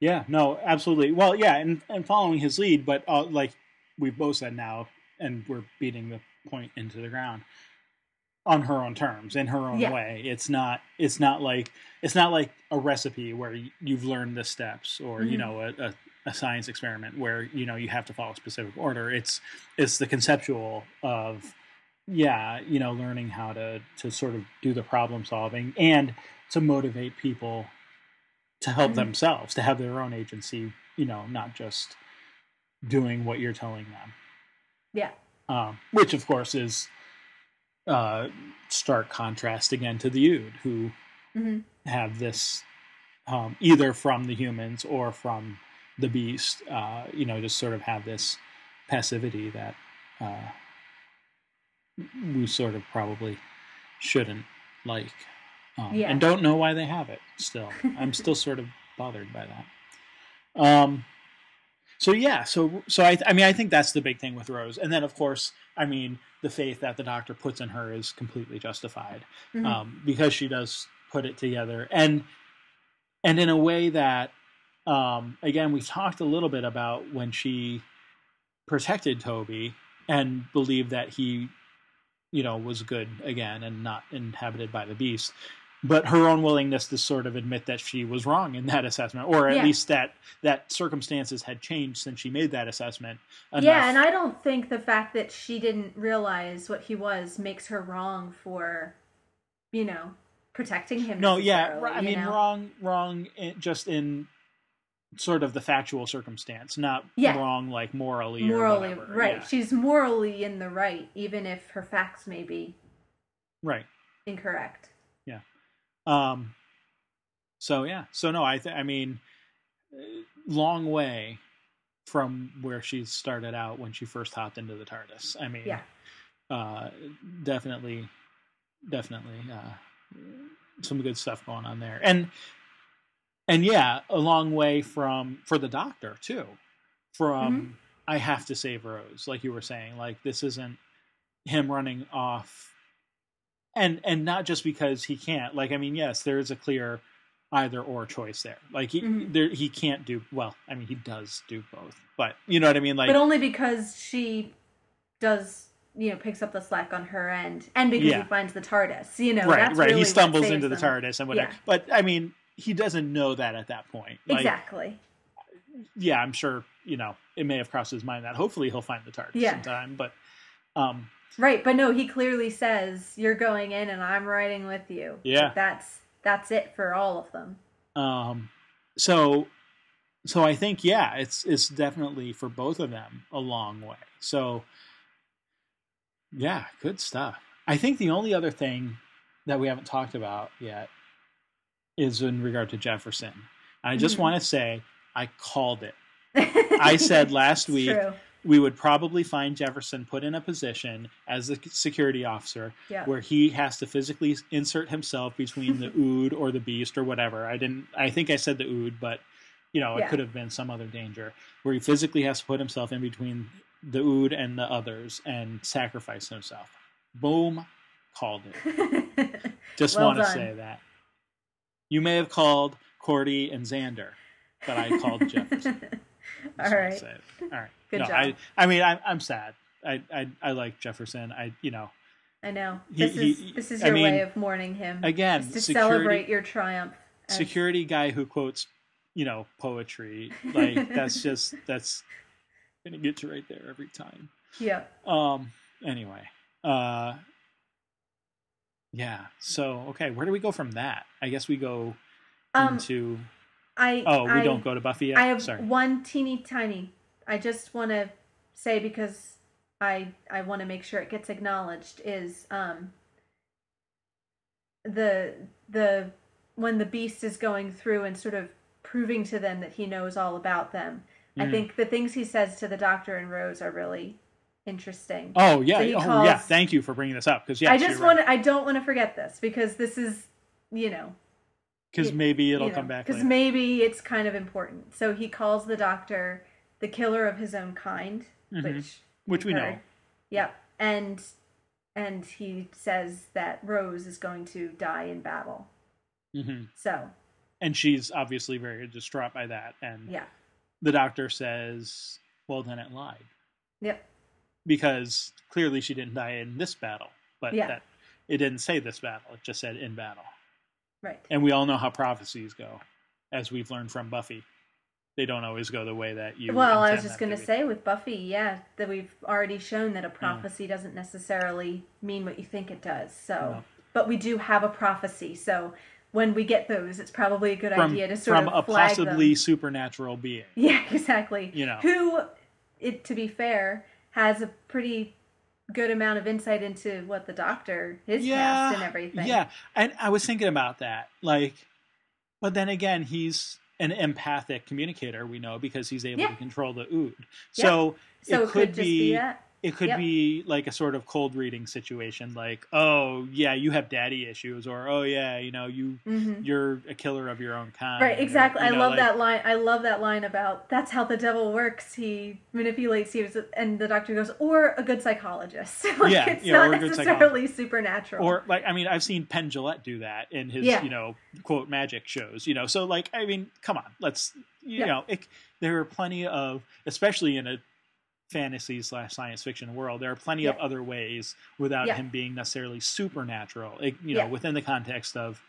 Yeah, no, absolutely. Well, yeah, and, and following his lead, but uh, like we've both said now, and we're beating the point into the ground on her own terms, in her own Yeah. way. It's not. It's not like it's not like a recipe where you've learned the steps, or you Mhm. know, a, a, a science experiment where you know you have to follow a specific order. It's it's the conceptual of yeah, you know, learning how to to sort of do the problem solving and to motivate people to help Mhm. themselves, to have their own agency, you know, not just doing what you're telling them. yeah, Um, which, of course, is uh, stark contrast again to the Ood, who hmm have this um, either from the humans or from the beast, uh, you know, just sort of have this passivity that uh, we sort of probably shouldn't like. Um, Yeah. And don't know why they have it still. I'm still sort of bothered by that. Um, so yeah, so so I I mean I think that's the big thing with Rose, and then of course I mean the faith that the doctor puts in her is completely justified Mhm. um, because she does put it together. And and in a way that um, again we've talked a little bit about when she protected Toby and believed that he you know was good again and not inhabited by the beast but her own willingness to sort of admit that she was wrong in that assessment or at Yeah. least that that circumstances had changed since she made that assessment enough. yeah. And I don't think the fact that she didn't realize what he was makes her wrong for, you know, protecting him. no yeah i mean know? wrong wrong in, just in sort of the factual circumstance not Yeah. wrong like morally morally right Yeah. she's morally in the right even if her facts may be right incorrect um so yeah. So no i th- i mean uh, long way from where she started out when she first hopped into the tardis. I mean yeah. uh definitely definitely uh some good stuff going on there. And and yeah a long way from for the doctor too. From i have to save rose like you were saying. Like this isn't him running off and and not just because he can't like i mean yes there is a clear either or choice there like he Mhm. there he can't do well i mean he does do both but you know what i mean like but only because she does you know picks up the slack on her end and because Yeah. he finds the tardis you know right that's right really he stumbles into the tardis and whatever Yeah. but i mean he doesn't know that at that point like exactly yeah i'm sure you know it may have crossed his mind that hopefully he'll find the tardis Yeah. in time but um right but no he clearly says you're going in and i'm riding with you Yeah. That's that's it for all of them um so so i think yeah it's it's definitely for both of them a long way so yeah good stuff i think the only other thing that we haven't talked about yet is in regard to jefferson i just Mhm. want to say i called it I said last week- true. We would probably find jefferson put in a position as a security officer yeah where he has to physically insert himself between the ood or the beast or whatever. I didn't. I think I said the ood, but you know, it Yeah. could have been some other danger where he physically has to put himself in between the ood and the others and sacrifice himself. Boom, called it. Just Well want to say that. You may have called Cordy and Xander, but I called Jefferson. All right. All right. Good no, job. I, I mean, I, I'm sad. I, I, I like Jefferson. I, you know, I know. He- This is he- this is I your mean, way of mourning him. again, to security- celebrate your triumph. as- security guy who quotes, you know, poetry. Like that's just that's gonna get you right there every time. Yeah. Um. Anyway. Uh. Yeah. So okay, where do we go from that? I guess we go Um. into. I. Oh, we I, don't go to Buffy yet. I have Sorry. one teeny tiny. I just want to say because I I want to make sure it gets acknowledged is um the the when the beast is going through and sort of proving to them that he knows all about them. I Mhm. think the things he says to the doctor and Rose are really interesting. Oh yeah. So he oh yeah. Thank you for bringing this up because yeah, I just want to, I don't want to forget this because this is, you know, because maybe it'll come back. because maybe it's kind of important. So he calls the doctor the killer of his own kind, Mhm. which Which we we've know. Yep, and and he says that Rose is going to die in battle. hmm So And she's obviously very distraught by that, and yeah, the doctor says, "Well, then it lied." yep, because clearly she didn't die in this battle, but Yeah. that it didn't say this battle; it just said in battle. right. And we all know how prophecies go, as we've learned from Buffy. They don't always go the way that you. Well, I was just going to say with Buffy, yeah, that we've already shown that a prophecy doesn't necessarily mean what you think it does. So, No. but we do have a prophecy. So when we get those, it's probably a good from idea to sort from of a flag possibly them. supernatural being. Yeah, exactly. You know. who, it to be fair, has a pretty good amount of insight into what the doctor, his past, and everything. Yeah, and I was thinking about that, like, but then again, he's an empathic communicator. We know because he's able Yeah. to control the ood. So, so it could just be. that. It could Yep. be like a sort of cold reading situation, like, oh yeah, you have daddy issues, or oh yeah, you know, you hmm you're a killer of your own kind. Right, exactly. you I know, love like- that line. I love that line about that's how the devil works. He manipulates you, and the doctor goes, or a good psychologist. like, Yeah, it's yeah, or not a good necessarily supernatural. Or like, I mean, I've seen Penn Jillette do that in his, Yeah. you know, quote magic shows. You know, so like, I mean, come on, let's, you Yeah. know, it, there are plenty of, especially in a fantasy slash science fiction world, there are plenty of other ways without Yeah. him being necessarily supernatural. It, you know, Yeah. within the context of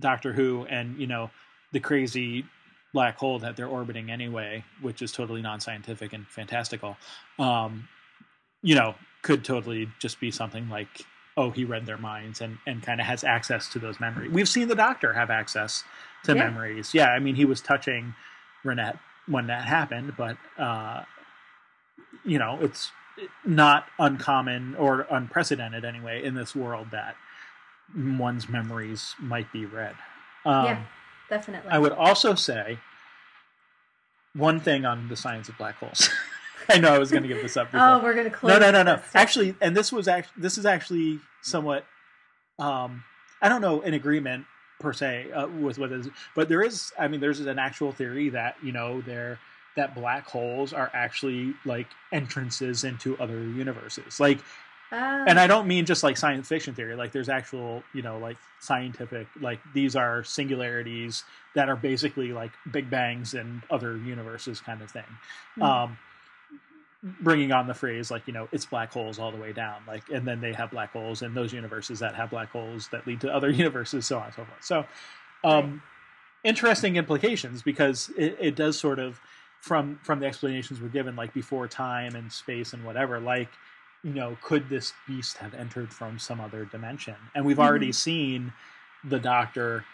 Doctor Who and you know the crazy black hole that they're orbiting anyway, which is totally non-scientific and fantastical. Um, you know, could totally just be something like, oh, he read their minds and and kind of has access to those memories. We've seen the Doctor have access to Yeah. memories. Yeah, I mean, he was touching Reinette when that happened, but uh, you know, it's not uncommon or unprecedented anyway in this world that one's memories might be read. Um, yeah, definitely. I would also say one thing on the science of black holes. I know I was going to give this up. Before. oh, we're gonna close. no, no, no, no. Actually, and this was actually this is actually somewhat. Um, I don't know in agreement per se uh, with what is, but there is. I mean, there's an actual theory that you know there that black holes are actually like entrances into other universes. Like Ah, and I don't mean just like science fiction theory. Like there's actual, you know, like scientific, like these are singularities that are basically like big bangs and other universes, kind of thing. Hmm. Um, bringing on the phrase like you know it's black holes all the way down, like, and then they have black holes and those universes that have black holes that lead to other universes, so on and so forth. So, um, interesting implications because it, it does sort of from from the explanations we're given, like before time and space and whatever, like you know, could this beast have entered from some other dimension? And we've already Mhm. seen the Doctor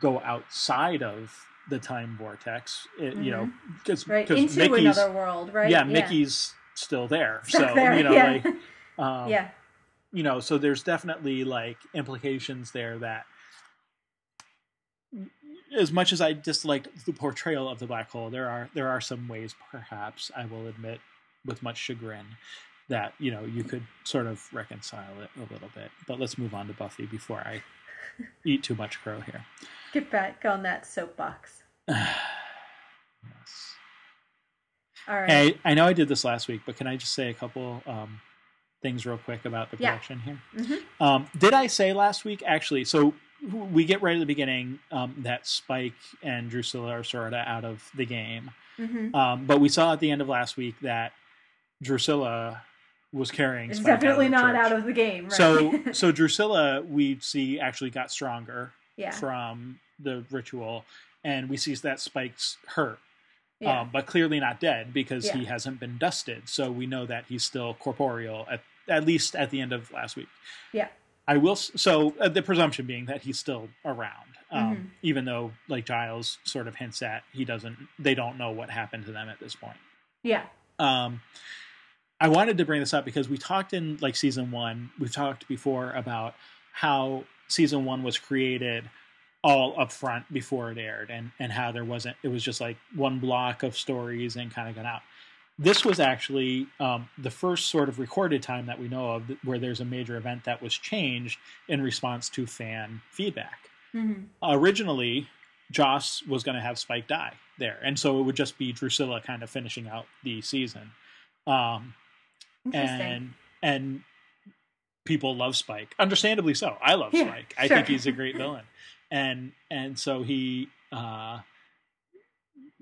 go outside of the time vortex. It, You know, because right into Mickey's another world, right? yeah, Mickey's still there, so there, you know, yeah. like um, yeah, you know, so there's definitely like implications there that as much as I disliked the portrayal of the black hole, there are there are some ways, perhaps I will admit, with much chagrin, that you know you could sort of reconcile it a little bit. But let's move on to Buffy before I eat too much crow here. get back on that soapbox. yes. All right. Hey, I know I did this last week, but can I just say a couple um, things real quick about the Yeah. production here. Mm-hmm. Um, did I say last week actually? So we get right at the beginning um, that Spike and Drusilla are sort of out of the game, Mm-hmm. um, but we saw at the end of last week that Drusilla was carrying. It's Spike definitely out not church. out of the game. Right? So so Drusilla we see actually got stronger yeah, from the ritual, and we see that Spike's hurt, yeah, um, but clearly not dead because he hasn't been dusted. So we know that he's still corporeal at at least at the end of last week. Yeah. I will. So uh, the presumption being that he's still around, um, Mhm. even though like Giles sort of hints at he doesn't. They don't know what happened to them at this point. yeah, Um, I wanted to bring this up because we talked in like season one. We've talked before about how season one was created all up front before it aired, and and how there wasn't. It was just like one block of stories and kind of got out. This was actually um, the first sort of recorded time that we know of where there's a major event that was changed in response to fan feedback hmm originally Joss was going to have Spike die there, and so it would just be Drusilla kind of finishing out the season. Um, and and people love Spike, understandably so. I love Yeah, Spike. I think he's a great villain, and and so he. Uh,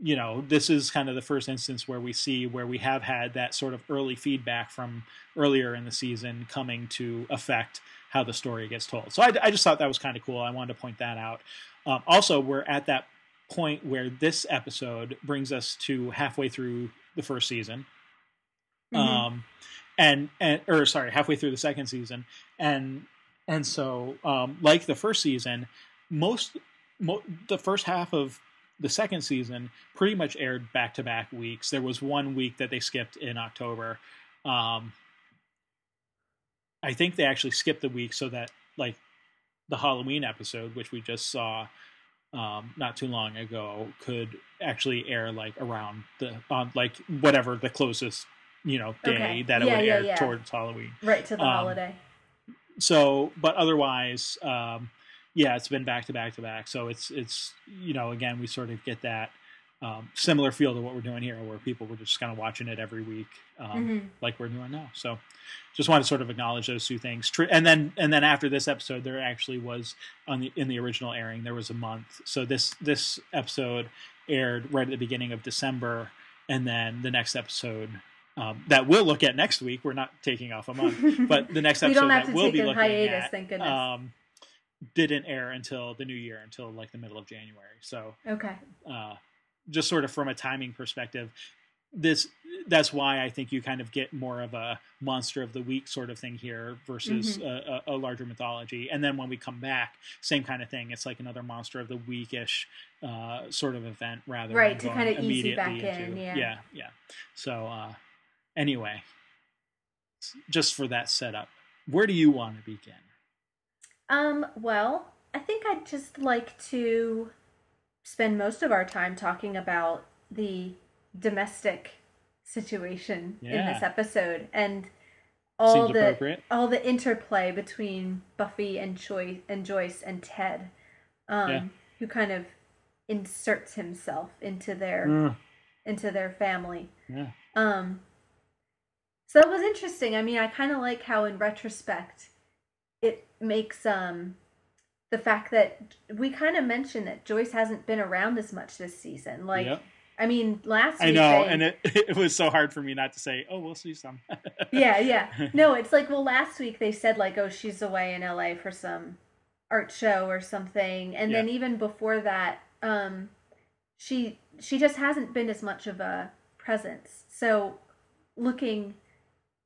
you know, this is kind of the first instance where we see where we have had that sort of early feedback from earlier in the season coming to affect how the story gets told. So I, I just thought that was kind of cool. I wanted to point that out. Um, also, we're at that point where this episode brings us to halfway through the first season, Mhm. um, and and or sorry, halfway through the second season, and and so um, like the first season, most mo- the first half of the second season pretty much aired back to back weeks. There was one week that they skipped in October. Um, I think they actually skipped the week so that like the Halloween episode, which we just saw um, not too long ago, could actually air like around the on like whatever the closest you know day Okay. that it Yeah, would yeah, air yeah. towards Halloween right to the um, holiday. so but otherwise um yeah it's been back to back to back. So it's it's you know again we sort of get that um, similar feel to what we're doing here where people were just kind of watching it every week um, hmm like we're doing now. So just want to sort of acknowledge those two things. And then and then after this episode there actually was on the in the original airing there was a month. So this this episode aired right at the beginning of december and then the next episode um, that we'll look at next week. We're not taking off a month but the next we episode don't have that to we'll take be a looking hiatus. at thank goodness. um, didn't air until the new year, until like the middle of January. So okay. uh, just sort of from a timing perspective, this that's why I think you kind of get more of a monster of the week sort of thing here versus Mm-hmm. a, a, larger mythology. And then when we come back, same kind of thing. It's like another monster of the weekish uh, sort of event rather Right, than to kinda ease you back immediately in, yeah. yeah, yeah. So uh, anyway, just for that setup, where do you want to begin? Um, well, I think I'd just like to spend most of our time talking about the domestic situation in this episode and all Seems the all the interplay between Buffy and Joyce and Joyce and Ted, um, Yeah. who kind of inserts himself into their Mm, into their family. yeah. Um, so that was interesting. I mean, I kind of like how, in retrospect, makes um the fact that we kind of mentioned that Joyce hasn't been around as much this season. Like, Yep. I mean, last week. I know, they- and it it was so hard for me not to say, "Oh, we'll see some." yeah, yeah. No, it's like well, last week they said like, oh, she's away in L.A. for some art show or something, and then even before that, um, she she just hasn't been as much of a presence. So, looking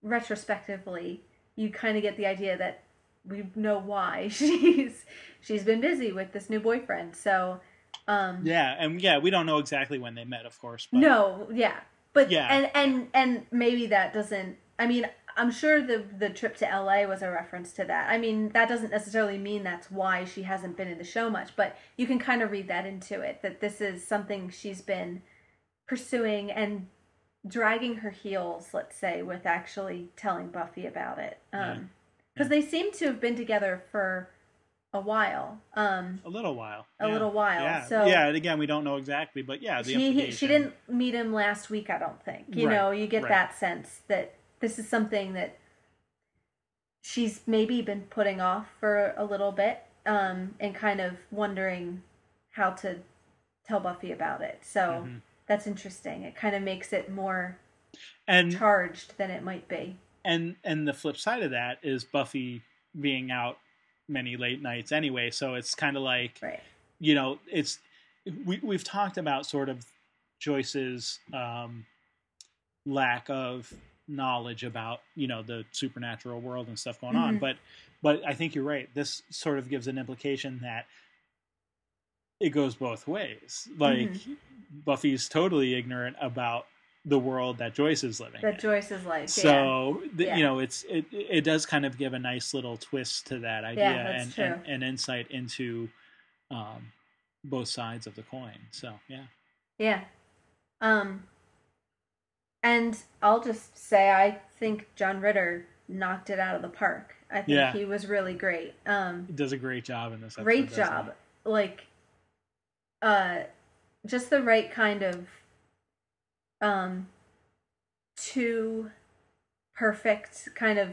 retrospectively, you kind of get the idea that we know why she's she's been busy with this new boyfriend. So, um, yeah, and yeah, we don't know exactly when they met, of course. But no, yeah, but Yeah. and and and maybe that doesn't. I mean, I'm sure the the trip to LA was a reference to that. I mean, that doesn't necessarily mean that's why she hasn't been in the show much, but you can kind of read that into it that this is something she's been pursuing and dragging her heels, let's say, with actually telling Buffy about it. Yeah. Um, because they seem to have been together for a while. Um, a little while, A Yeah. little while, Yeah, so- yeah. And again, we don't know exactly, but yeah, the she he, she didn't meet him last week i don't think you Right, know you get right. that sense that this is something that she's maybe been putting off for a little bit um, and kind of wondering how to tell Buffy about it. So mm-hmm. that's interesting. It kind of makes it more and charged than it might be. And and the flip side of that is Buffy being out many late nights anyway, so it's kind of like right. you know, it's we we've talked about sort of Joyce's um, lack of knowledge about you know the supernatural world and stuff going mm-hmm. on but but i think you're right this sort of gives an implication that it goes both ways like mm-hmm. buffy's totally ignorant about the world that joyce is living that in. joyce is like so yeah. The, yeah. you know it's it it does kind of give a nice little twist to that idea yeah, and, and, and insight into um both sides of the coin so yeah yeah um and I'll just say I think John Ritter knocked it out of the park. I think yeah. he was really great. Um, he does a great job in this. Episode, great job, he? like, uh, just the right kind of, um, too perfect, kind of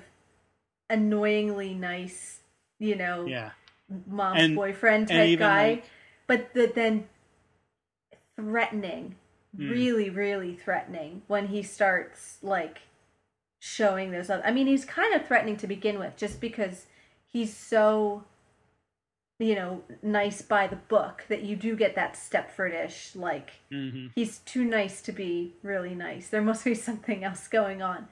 annoyingly nice, you know, yeah, mom's and, boyfriend type guy, like, but the, then threatening mm. really, really threatening when he starts like showing those other. I mean, he's kind of threatening to begin with, just because he's so, you know, nice by the book that you do get that Stepfordish like mm-hmm. he's too nice to be really nice. There must be something else going on.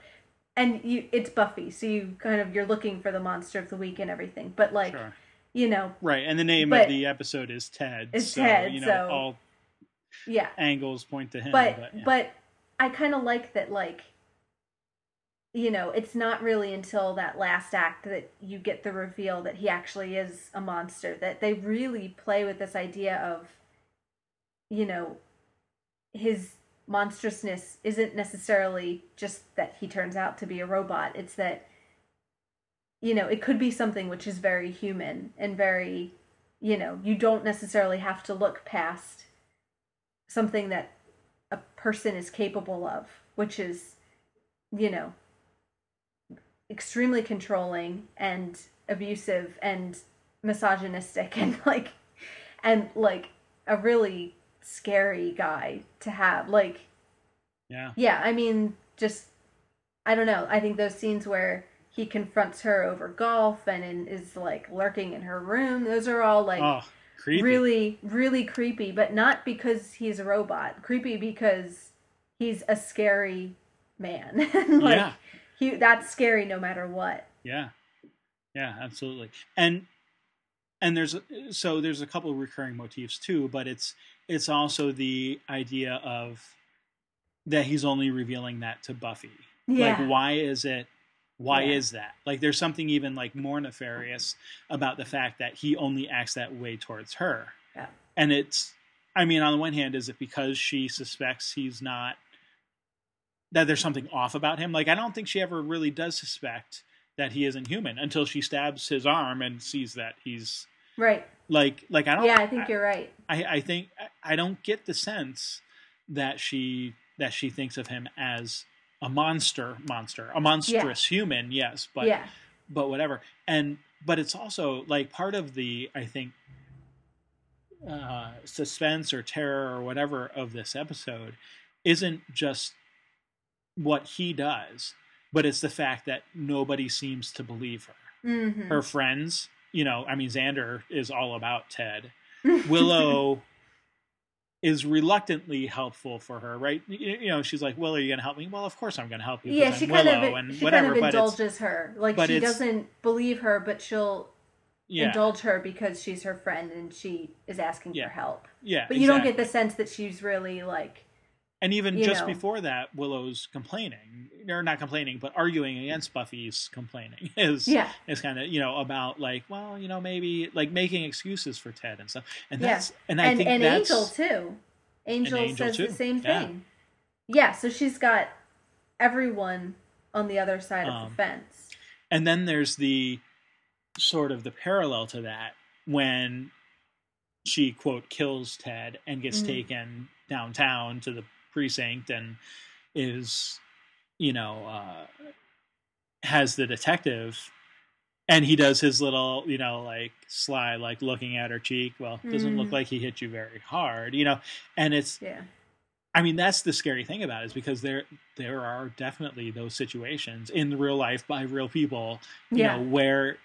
And you, it's Buffy, so you kind of you're looking for the monster of the week and everything. But like, sure. you know, right? And the name of the episode is Ted. Is so, Ted? You know, so all yeah angles point to him. But but, yeah. but I kind of like that like you know, it's not really until that last act that you get the reveal that he actually is a monster. That they really play with this idea of, you know, his monstrousness isn't necessarily just that he turns out to be a robot. It's that, you know, it could be something which is very human and very, you know, you don't necessarily have to look past something that a person is capable of, which is, you know, extremely controlling and abusive and misogynistic and like and like a really scary guy to have like yeah yeah i mean just i don't know i think those scenes where he confronts her over golf and in, is like lurking in her room those are all like oh creepy. really, really creepy, but not because he's a robot. Creepy because he's a scary man. like yeah. He that's scary no matter what. Yeah. Yeah, absolutely. And and there's so there's a couple of recurring motifs too, but it's it's also the idea of that he's only revealing that to Buffy. Yeah. Like why is it why yeah. is that? Like, there's something even like more nefarious about the fact that he only acts that way towards her. Yeah. And it's, I mean, on the one hand, is it because she suspects he's not that there's something off about him? Like, I don't think she ever really does suspect that he isn't human until she stabs his arm and sees that he's right. Like, like I don't. Yeah, I think I, you're right. I, I think I don't get the sense that she that she thinks of him as a monster monster a monstrous yeah. human yes but yeah. but whatever and but it's also like part of the i think uh, suspense or terror or whatever of this episode isn't just what he does but it's the fact that nobody seems to believe her mm-hmm. her friends you know i mean xander is all about ted willow is reluctantly helpful for her, right? You, know, she's like, "Well, are you going to help me?" Well, of course I'm going to help you. Yeah, she kind Willow of and she whatever, kind of indulges her. Like she doesn't believe her, but she'll yeah. indulge her because she's her friend and she is asking yeah. for help. Yeah, but you don't get the sense that she's really like. And even just know. before that, Willow's complaining, or not complaining, but arguing against Buffy's complaining is yeah. is kind of you know about like well you know maybe like making excuses for Ted and stuff, and that's yeah. and I and, think and that's, Angel too. Angel, Angel says too. the same thing. Yeah. yeah. so she's got everyone on the other side of um, the fence. And then there's the sort of the parallel to that when she quote kills Ted and gets mm-hmm. taken downtown to the precinct and is you know uh, has the detective and he does his little, you know, like sly, like looking at her cheek. Well, it doesn't look Mhm. like he hit you very hard, you know. And it's, Yeah. I mean, that's the scary thing about it is because there there are definitely those situations in real life by real people, you Yeah. know, where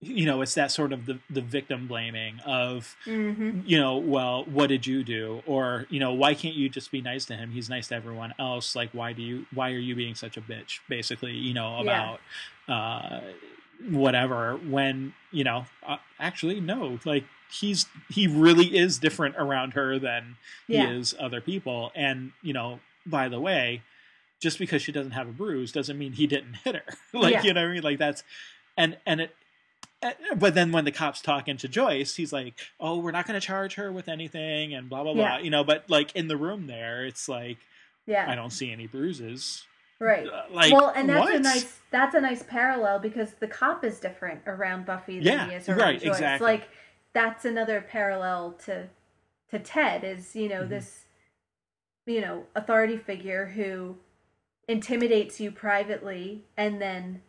you know it's that sort of the the victim blaming of Mm-hmm. you know well what did you do or you know why can't you just be nice to him he's nice to everyone else like why do you why are you being such a bitch basically you know Yeah. about uh whatever when you know uh, actually no like he's he really is different around her than Yeah. he is other people and you know by the way just because she doesn't have a bruise doesn't mean he didn't hit her like Yeah. you know what i mean like that's and and it but then when the cops talking to Joyce, he's like, "Oh, we're not going to charge her with anything," and blah blah blah. Yeah. You know, but like in the room there, it's like Yeah. I don't see any bruises. Right. Uh, Like, well, and that's what? a nice that's a nice parallel because the cop is different around Buffy than Yeah, he is around right, Joyce. exactly. Like that's another parallel to to Ted is you know Mhm. this you know authority figure who intimidates you privately and then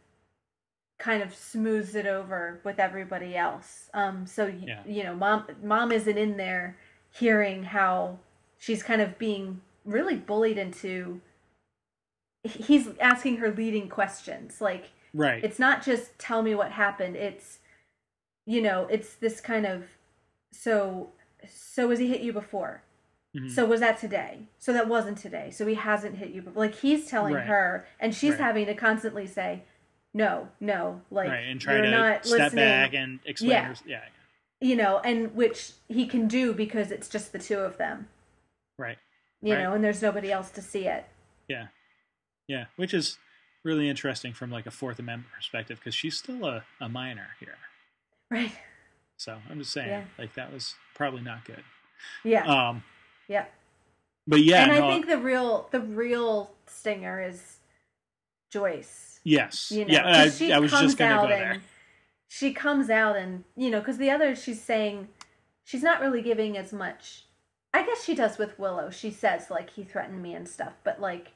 kind of smooths it over with everybody else. Um, so y- Yeah. you know, mom mom isn't in there hearing how she's kind of being really bullied into he's asking her leading questions like right. it's not just tell me what happened it's you know it's this kind of so so has he hit you before Mhm. so was that today so that wasn't today so he hasn't hit you before like he's telling Right. her and she's Right. having to constantly say no no like right, and try you're to not step listening back and explain. Yeah. her- yeah, you know and which he can do because it's just the two of them right. you Right. know and there's nobody else to see it Yeah, yeah, which is really interesting from like a Fourth Amendment perspective because she's still a, a minor here. right So I'm just saying, Yeah. like that was probably not good. yeah Um, yeah but yeah, and I think the real the real stinger is Joyce. yes, You know, yeah. I, she I was just gonna out go and there. she comes out and you know because the other she's saying she's not really giving as much. I guess she does with Willow. She says like he threatened me and stuff, but like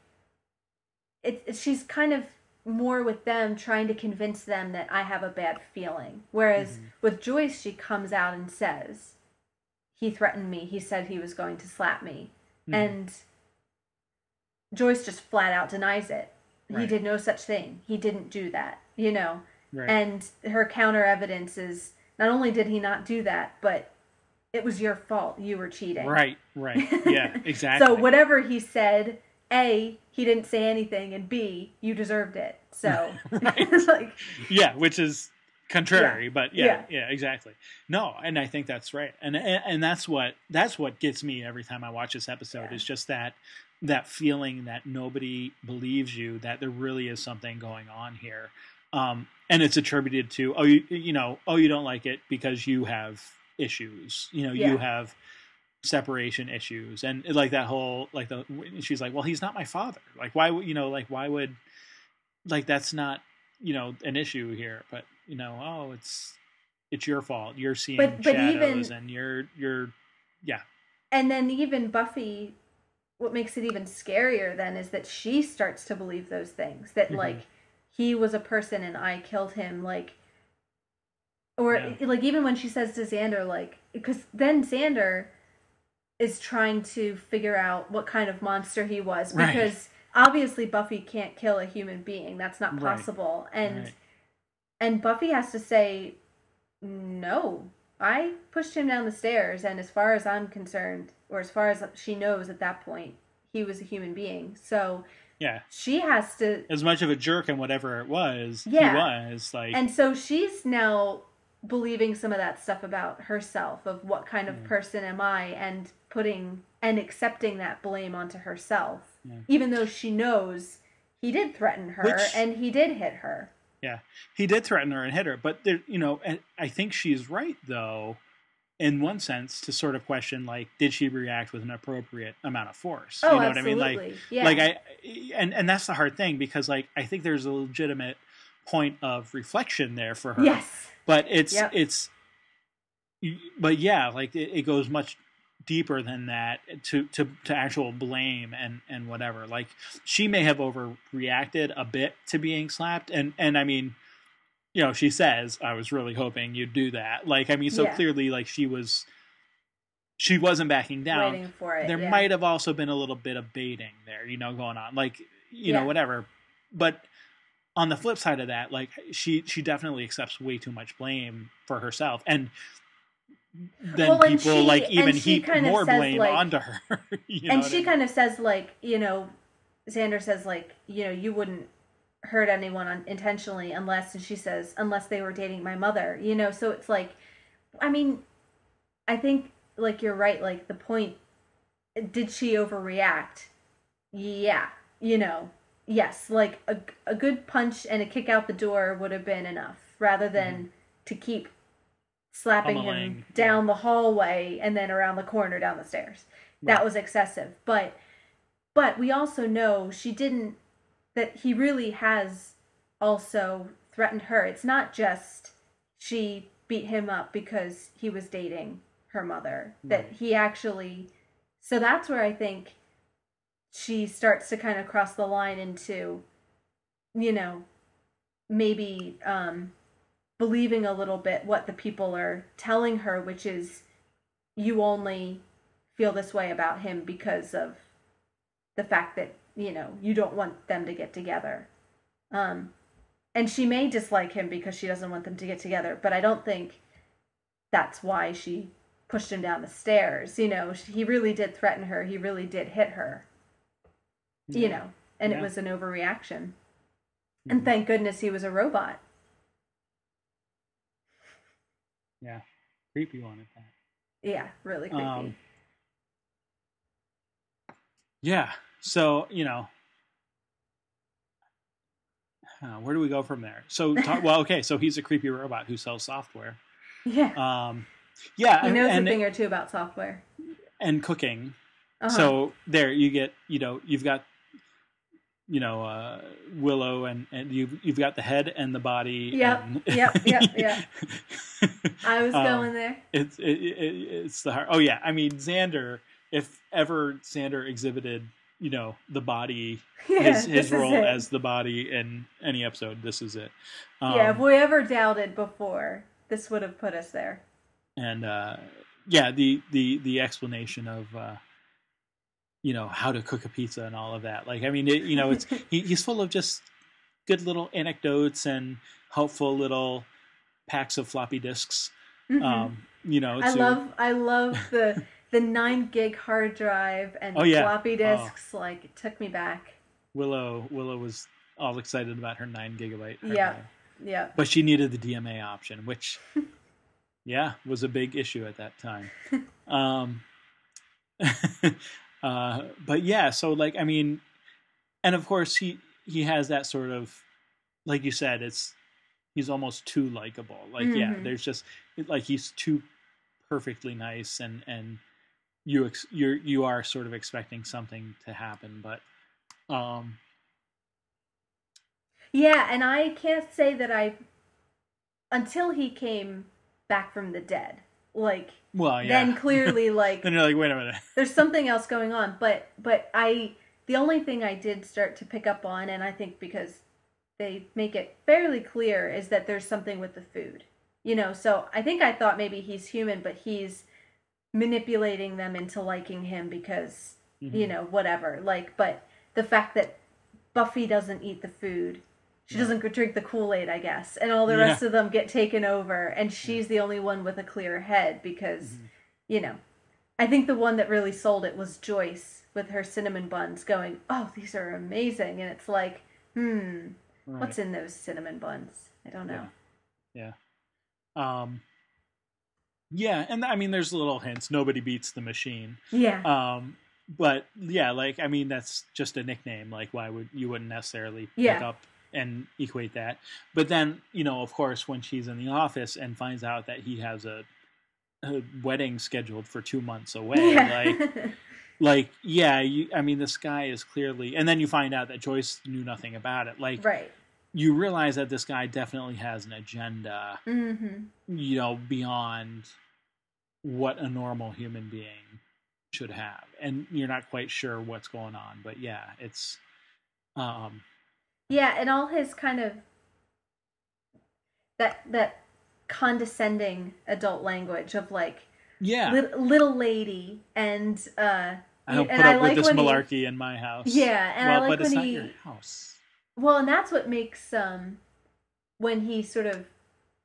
it, it- she's kind of more with them trying to convince them that I have a bad feeling. Whereas Mhm. with Joyce, she comes out and says he threatened me. He said he was going to slap me. Mhm. And Joyce just flat out denies it. He did no such thing. He didn't do that, you know. right. And her counter evidence is not only did he not do that, but it was your fault. You were cheating. right, right, yeah, exactly. so whatever he said, A, he didn't say anything, and B, you deserved it. So it's like yeah, which is contrary, but yeah, Yeah. yeah, exactly. No, and I think that's right, and and, and that's what that's what gets me every time I watch this episode Yeah. is just that that feeling that nobody believes you that there really is something going on here, um, and it's attributed to oh you you know oh you don't like it because you have issues, you know Yeah. you have separation issues. And like that whole like the she's like well he's not my father. Like why would you know like why would like that's not you know an issue here. But you know oh it's it's your fault. You're seeing But- but shadows even- and you're you're yeah. And then even Buffy what makes it even scarier then is that she starts to believe those things that Mhm. like he was a person and I killed him like or Yeah. like even when she says to Xander like because then Xander is trying to figure out what kind of monster he was Right. because obviously Buffy can't kill a human being that's not Right. possible and Right. and Buffy has to say no I pushed him down the stairs and as far as I'm concerned or as far as she knows at that point he was a human being so yeah she has to as much of a jerk and whatever it was Yeah. he was like and so she's now believing some of that stuff about herself of what kind of Mm. person am I and putting and accepting that blame onto herself Yeah. even though she knows he did threaten her Which- and he did hit her yeah. He did threaten her and hit her but there you know i think she's right though in one sense to sort of question like did she react with an appropriate amount of force? Oh you know absolutely what i mean? Like yeah. like i and and that's the hard thing because like i think there's a legitimate point of reflection there for her. Yes. But it's Yep. it's but yeah like it, it goes much deeper than that to to to actual blame and and whatever like she may have overreacted a bit to being slapped and and i mean you know, she says, "I was really hoping you'd do that." Like, I mean, so Yeah. clearly, like she was, she wasn't backing down. Waiting for it. there yeah. might have also been a little bit of baiting there, you know, going on, like you Yeah. know, whatever. But on the flip side of that, like she she definitely accepts way too much blame for herself, and then Well, people she- like even heap more blame like- onto her. you know and she I mean? kind of says like you know xander says like you know you wouldn't hurt anyone un- intentionally unless and she says unless they were dating my mother you know so it's like i mean i think like you're right like the point did she overreact yeah you know yes like a, a good punch and a kick out the door would have been enough rather than mm-hmm. to keep slapping him down the hallway and then around the corner down the stairs. That was excessive. But but we also know she didn't that he really has also threatened her. It's not just she beat him up because he was dating her mother that he actually so that's where i think she starts to kind of cross the line into you know maybe um believing a little bit what the people are telling her which is you only feel this way about him because of the fact that you know you don't want them to get together. Um and she may dislike him because she doesn't want them to get together but i don't think that's why she pushed him down the stairs you know? He really did threaten her. He really did hit her you know? And Yeah. it was an overreaction. Mhm. and thank goodness he was a robot yeah, creepy one at that. yeah really creepy Um, Yeah. So you know, uh, where do we go from there? So ta- well, okay. So he's a creepy robot who sells software. yeah Um, yeah, he knows and, a thing or two about software and cooking. uh-huh. So there you get, you know, you've got, you know, uh, Willow, and and you've you've got the head and the body. Yep, and- yep, yep, yep. i was Um, going there It's it, it, it's the heart. Oh yeah, I mean Xander. If ever Xander exhibited, you know, the body, yeah, his his role as the body in any episode, this is it. Um, yeah if we ever doubted before this would have put us there and uh, yeah, the the the explanation of uh, you know how to cook a pizza and all of that. Like, I mean, it, you know, it's he, he's full of just good little anecdotes and helpful little packs of floppy disks. Mhm. Um, you know, I to- love I love the the nine gig hard drive and Oh, yeah. floppy Oh. disks. Like it took me back. Willow. Willow was all excited about her nine gigabyte. hard Yeah. drive. Yeah. but she needed the DMA option, which, yeah, was a big issue at that time. Um, uh, but yeah, so like, I mean, and of course he he has that sort of, like you said, it's he's almost too likable. Like, yeah, Mhm. there's just like he's too perfectly nice, and and you ex- you're you are sort of expecting something to happen, but um, Yeah, and I can't say that I until he came back from the dead. Like well, yeah. then clearly like then you're like, wait a minute. there's something else going on but but i the only thing i did start to pick up on and i think because they make it fairly clear is that there's something with the food you know so i think i thought maybe he's human but he's manipulating them into liking him because you Mhm. know whatever like but the fact that buffy doesn't eat the food she Yeah. doesn't drink the kool-aid i guess and all the Yeah. rest of them get taken over and she's the only one with a clear head because Mhm. you know i think the one that really sold it was joyce with her cinnamon buns going oh these are amazing and it's like hmm Right. what's in those cinnamon buns i don't know Yeah. Um, yeah, and I mean, there's little hints. Nobody beats the machine. yeah Um, but yeah, like I mean, that's just a nickname. Like, why would you wouldn't necessarily pick up and equate that? But then, you know, of course, when she's in the office and finds out that he has a, a wedding scheduled for two months away, like, like yeah, you, I mean, this guy is clearly. And then you find out that Joyce knew nothing about it. Like, right you realize that this guy definitely has an agenda mm-hmm you know beyond what a normal human being should have and you're not quite sure what's going on but yeah it's um yeah and all his kind of that that condescending adult language of like yeah. lit, little lady and uh I don't and put I up like with this when he- malarkey in my house. Yeah, and I like but it's when not he- your house. Well, and that's what makes um when he sort of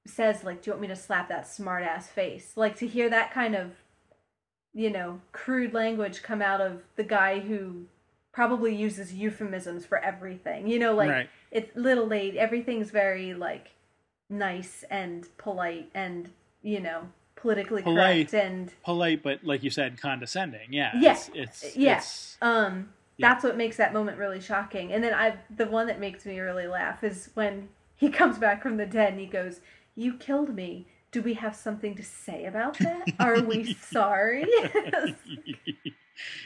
says like, "Do you want me to slap that smart ass face?" Like to hear that kind of you know crude language come out of the guy who probably uses euphemisms for everything. You know, like Right. it's little lady. Everything's very like nice and polite and you know politically Polite. correct and Polite, but like you said, condescending. Yeah. Yeah. It's, it's, Yeah. it's- Um, Yeah. that's what makes that moment really shocking. And then I, the one that makes me really laugh is when he comes back from the dead and he goes, "You killed me. Do we have something to say about that? Are we sorry?"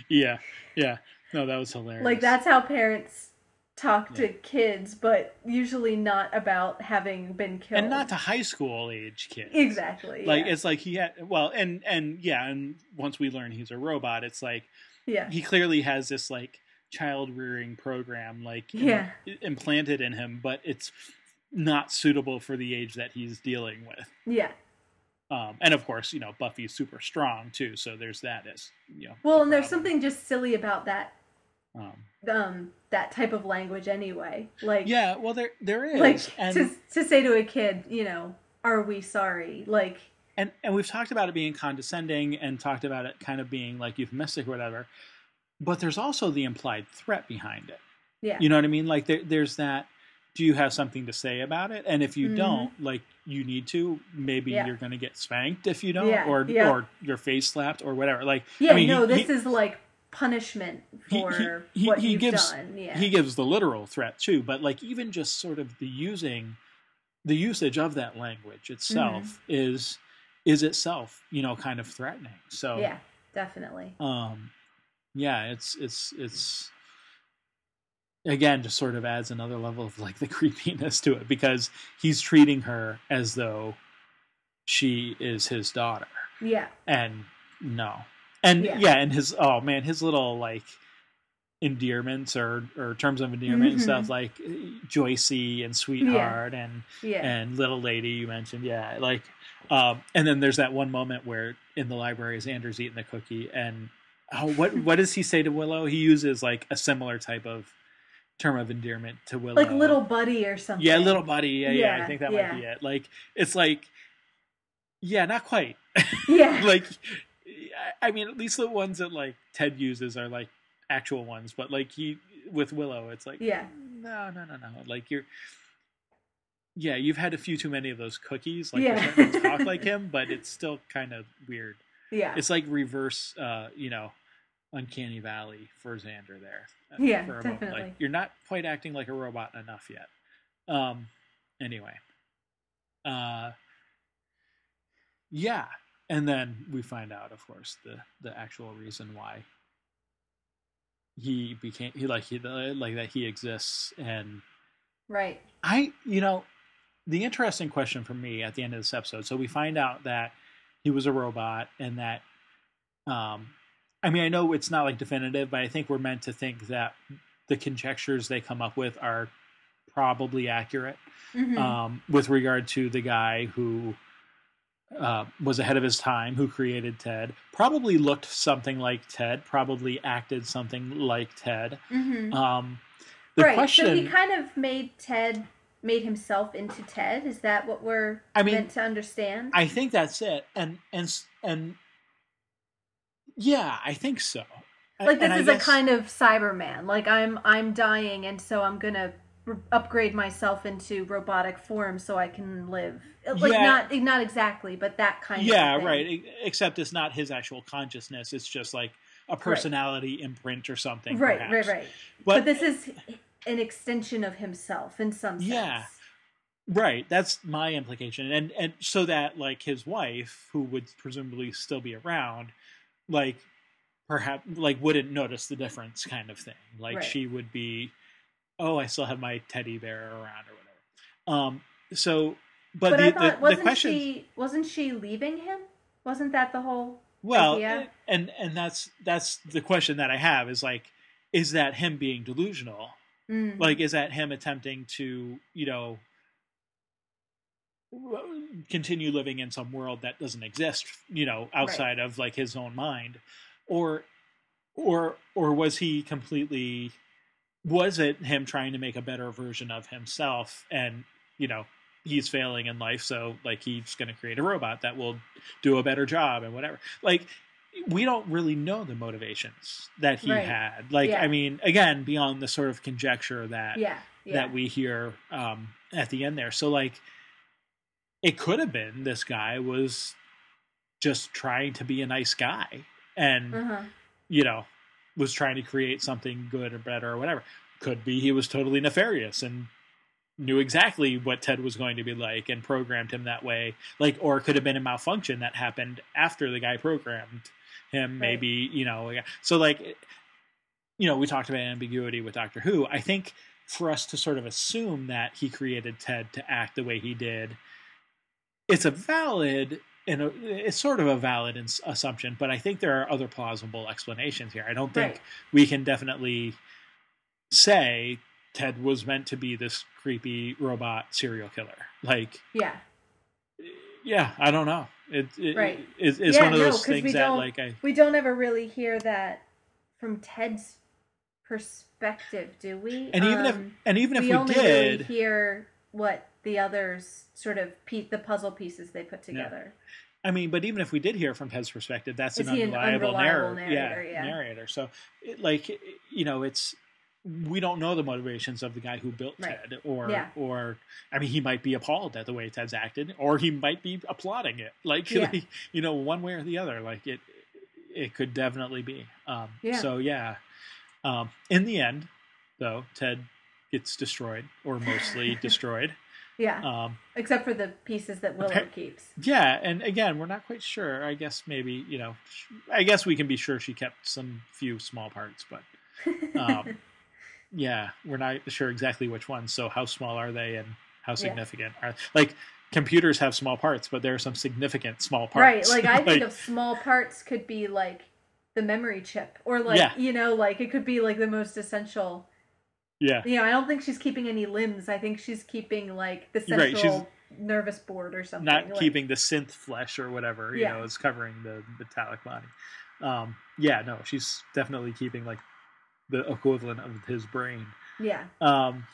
yeah. Yeah. No, that was hilarious. like that's how parents talk to kids, but usually not about having been killed. And not to high school age kids. exactly. Like yeah. it's like he had well, and and yeah, and once we learn he's a robot, it's like yeah, he clearly has this like child rearing program like im- Yeah. implanted in him, but it's not suitable for the age that he's dealing with. yeah. Um, and of course, you know Buffy's super strong too, so there's that as you know. Well, and there's something just silly about that Um, um that type of language anyway. Like yeah, well, there there is, like and to to say to a kid, you know, are we sorry? Like and and we've talked about it being condescending and talked about it kind of being like euphemistic or whatever. But there's also the implied threat behind it. yeah. You know what I mean? Like there, there's that. Do you have something to say about it? And if you Mhm. don't, like you need to, maybe Yeah. you're going to get spanked if you don't, Yeah, or yeah. or your face slapped or whatever. Like yeah, I mean, no, he- this he- is like punishment he- for he- what he you've gives- done. Yeah. he gives the literal threat too. But like even just sort of the using, the usage of that language itself Mm-hmm. is is itself you know kind of threatening. So yeah, definitely. um yeah it's it's it's again just sort of adds another level of like the creepiness to it because he's treating her as though she is his daughter Yeah. and no and Yeah. yeah, and his oh man his little like endearments or or terms of endearment and Mhm. stuff like joycey and sweetheart and Yeah. and little lady you mentioned yeah like um and then there's that one moment where in the library as xander's eating the cookie and oh what what does he say to willow he uses like a similar type of term of endearment to willow like little buddy or something. yeah little buddy yeah yeah, i think that yeah. might be it like it's like yeah not quite Yeah. like I- mean at least the ones that like ted uses are like actual ones but like he with willow it's like Yeah. no no no no like you're yeah you've had a few too many of those cookies like Yeah. you're starting to talk like him but it's still kind of weird yeah. it's like reverse uh you know uncanny valley for xander there uh, Yeah, for a moment. definitely. like you're not quite acting like a robot enough yet um anyway uh yeah and then we find out of course the the actual reason why he became he like he like that he exists and right. I, you know, the interesting question for me at the end of this episode. So we find out that he was a robot and that, um, I mean, I know it's not like definitive, but I think we're meant to think that the conjectures they come up with are probably accurate Mhm. um, with regard to the guy who uh, was ahead of his time, who created Ted, probably looked something like Ted, probably acted something like Ted. Mhm. Um, the right. question, So he kind of made Ted made himself into Ted. Is that what we're I mean, meant to understand? I think that's it, and and s- and yeah, I think so. Like this and is guess- a kind of Cyberman. Like I'm I'm dying, and so I'm gonna upgrade myself into robotic form so I can live. Like Yeah. not not exactly, but that kind yeah, of thing. Yeah, right. Except it's not his actual consciousness; it's just like a personality imprint or something. Right, perhaps. right, right. But, But, this is an extension of himself in some sense. Yeah. right, that's my implication, and and so that like his wife, who would presumably still be around, like perhaps like wouldn't notice the difference, kind of thing. Like Right. she would be, oh, I still have my teddy bear around or whatever. Um. So, but, But, the, I thought the, wasn't the question, she wasn't she leaving him? Wasn't that the whole? well, idea? and and that's that's the question that I have is like, is that him being delusional? Mm. Like, is that him attempting to, you know, continue living in some world that doesn't exist, you know, outside right. of like his own mind, or or or was he completely was it him trying to make a better version of himself and you know he's failing in life so like he's going to create a robot that will do a better job and whatever like we don't really know the motivations that he right. had like yeah. i mean again beyond the sort of conjecture that yeah, yeah. that we hear um at the end there so like it could have been this guy was just trying to be a nice guy and uh-huh. you know was trying to create something good or better or whatever could be he was totally nefarious and knew exactly what Ted was going to be like and programmed him that way. Like, or it could have been a malfunction that happened after the guy programmed him. Right. Maybe you know. So like, you know, we talked about ambiguity with Doctor Who. I think for us to sort of assume that he created Ted to act the way he did, it's a valid and it's sort of a valid assumption, but I think there are other plausible explanations here. I don't think right. we can definitely say Ted was meant to be this creepy robot serial killer. Like, yeah, yeah, I don't know. It, it right. It, it's yeah, one of those no, things that like I we don't ever really hear that from Ted's perspective, do we? And even um, if and even if we, we did really hear what the others sort of pe- the puzzle pieces they put together. Yeah. I mean, but even if we did hear from Ted's perspective, that's Is an unreliable, an unreliable narrator, narrator, yeah, yeah, narrator. So, it, like, you know, it's we don't know the motivations of the guy who built right. Ted, or yeah. or I mean, he might be appalled at the way Ted's acted, or he might be applauding it. Like, yeah. like you know, one way or the other. Like it, it could definitely be. Um, yeah. So yeah, um, in the end, though, Ted gets destroyed or mostly destroyed. Yeah. Um, Except for the pieces that Willow appa- keeps. Yeah, and again, we're not quite sure. I guess maybe you know, I guess we can be sure she kept some few small parts, but. Um, yeah, we're not sure exactly which ones. So how small are they and how significant yeah. are like computers have small parts, but there are some significant small parts. Right. Like I like, think of small parts could be like the memory chip or like yeah. you know like it could be like the most essential yeah you know i don't think she's keeping any limbs i think she's keeping like the central right, nervous board or something not like, keeping the synth flesh or whatever you yeah. know is covering the metallic body um yeah no she's definitely keeping like the equivalent of his brain. Yeah. Um,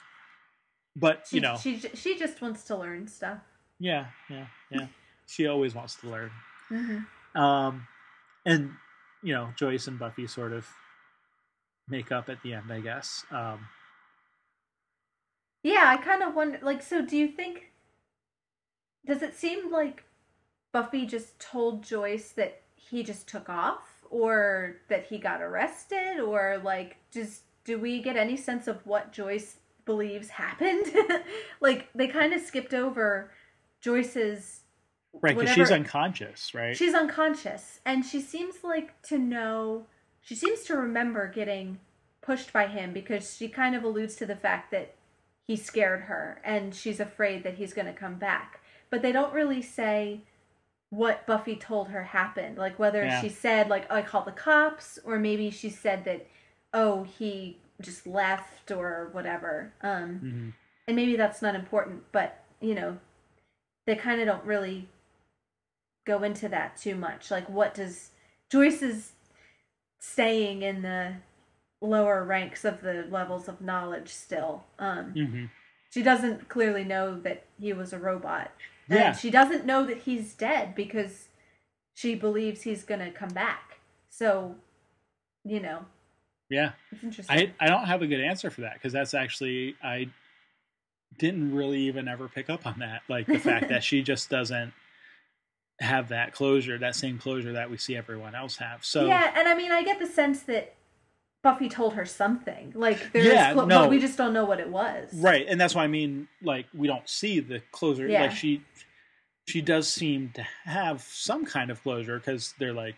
but she, you know, she she just wants to learn stuff. Yeah, yeah, yeah. she always wants to learn. Mm-hmm. Um, and you know, Joyce and Buffy sort of make up at the end, I guess. Um, yeah, I kind of wonder. Like, so do you think? Does it seem like Buffy just told Joyce that he just took off? or that he got arrested or like just do we get any sense of what Joyce believes happened? like they kind of skipped over Joyce's right because she's unconscious, right? She's unconscious, and she seems like to know. She seems to remember getting pushed by him because she kind of alludes to the fact that he scared her and she's afraid that he's going to come back. But they don't really say what Buffy told her happened. Like whether yeah. she said like oh, I called the cops or maybe she said that oh he just left or whatever. Um mm-hmm. and maybe that's not important, but you know, they kind of don't really go into that too much. Like what does Joyce is staying in the lower ranks of the levels of knowledge still. Um mm-hmm. she doesn't clearly know that he was a robot. Yeah. And she doesn't know that he's dead because she believes he's going to come back. So, you know. Yeah. It's interesting. I, I don't have a good answer for that because that's actually, I didn't really even ever pick up on that. Like the fact that she just doesn't have that closure, that same closure that we see everyone else have. So yeah, and I mean, I get the sense that Buffy told her something. Like there yeah, clo- no. we just don't know what it was. Right, and that's why I mean, like we don't see the closure. Yeah. Like she, she does seem to have some kind of closure because they're like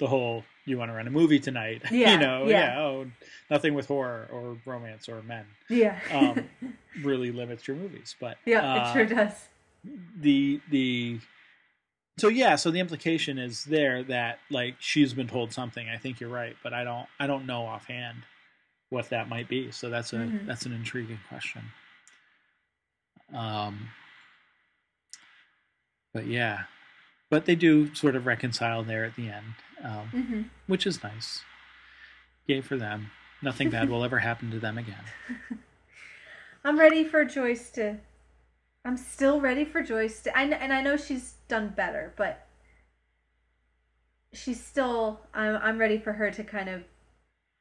the whole "you want to run a movie tonight," yeah, you know, yeah. yeah. oh, nothing with horror or romance or men, yeah, um, really limits your movies. But yeah, uh, it sure does. The the so yeah, so the implication is there that like she's been told something. I think you're right, but I don't I don't know offhand what that might be. So that's a mm-hmm. that's an intriguing question. Um but yeah, but they do sort of reconcile there at the end, um, hmm which is nice. Yay for them. Nothing bad will ever happen to them again. I'm ready for Joyce to. I'm still ready for Joyce to. I, and I know she's done better, but she's still. I'm, I'm ready for her to kind of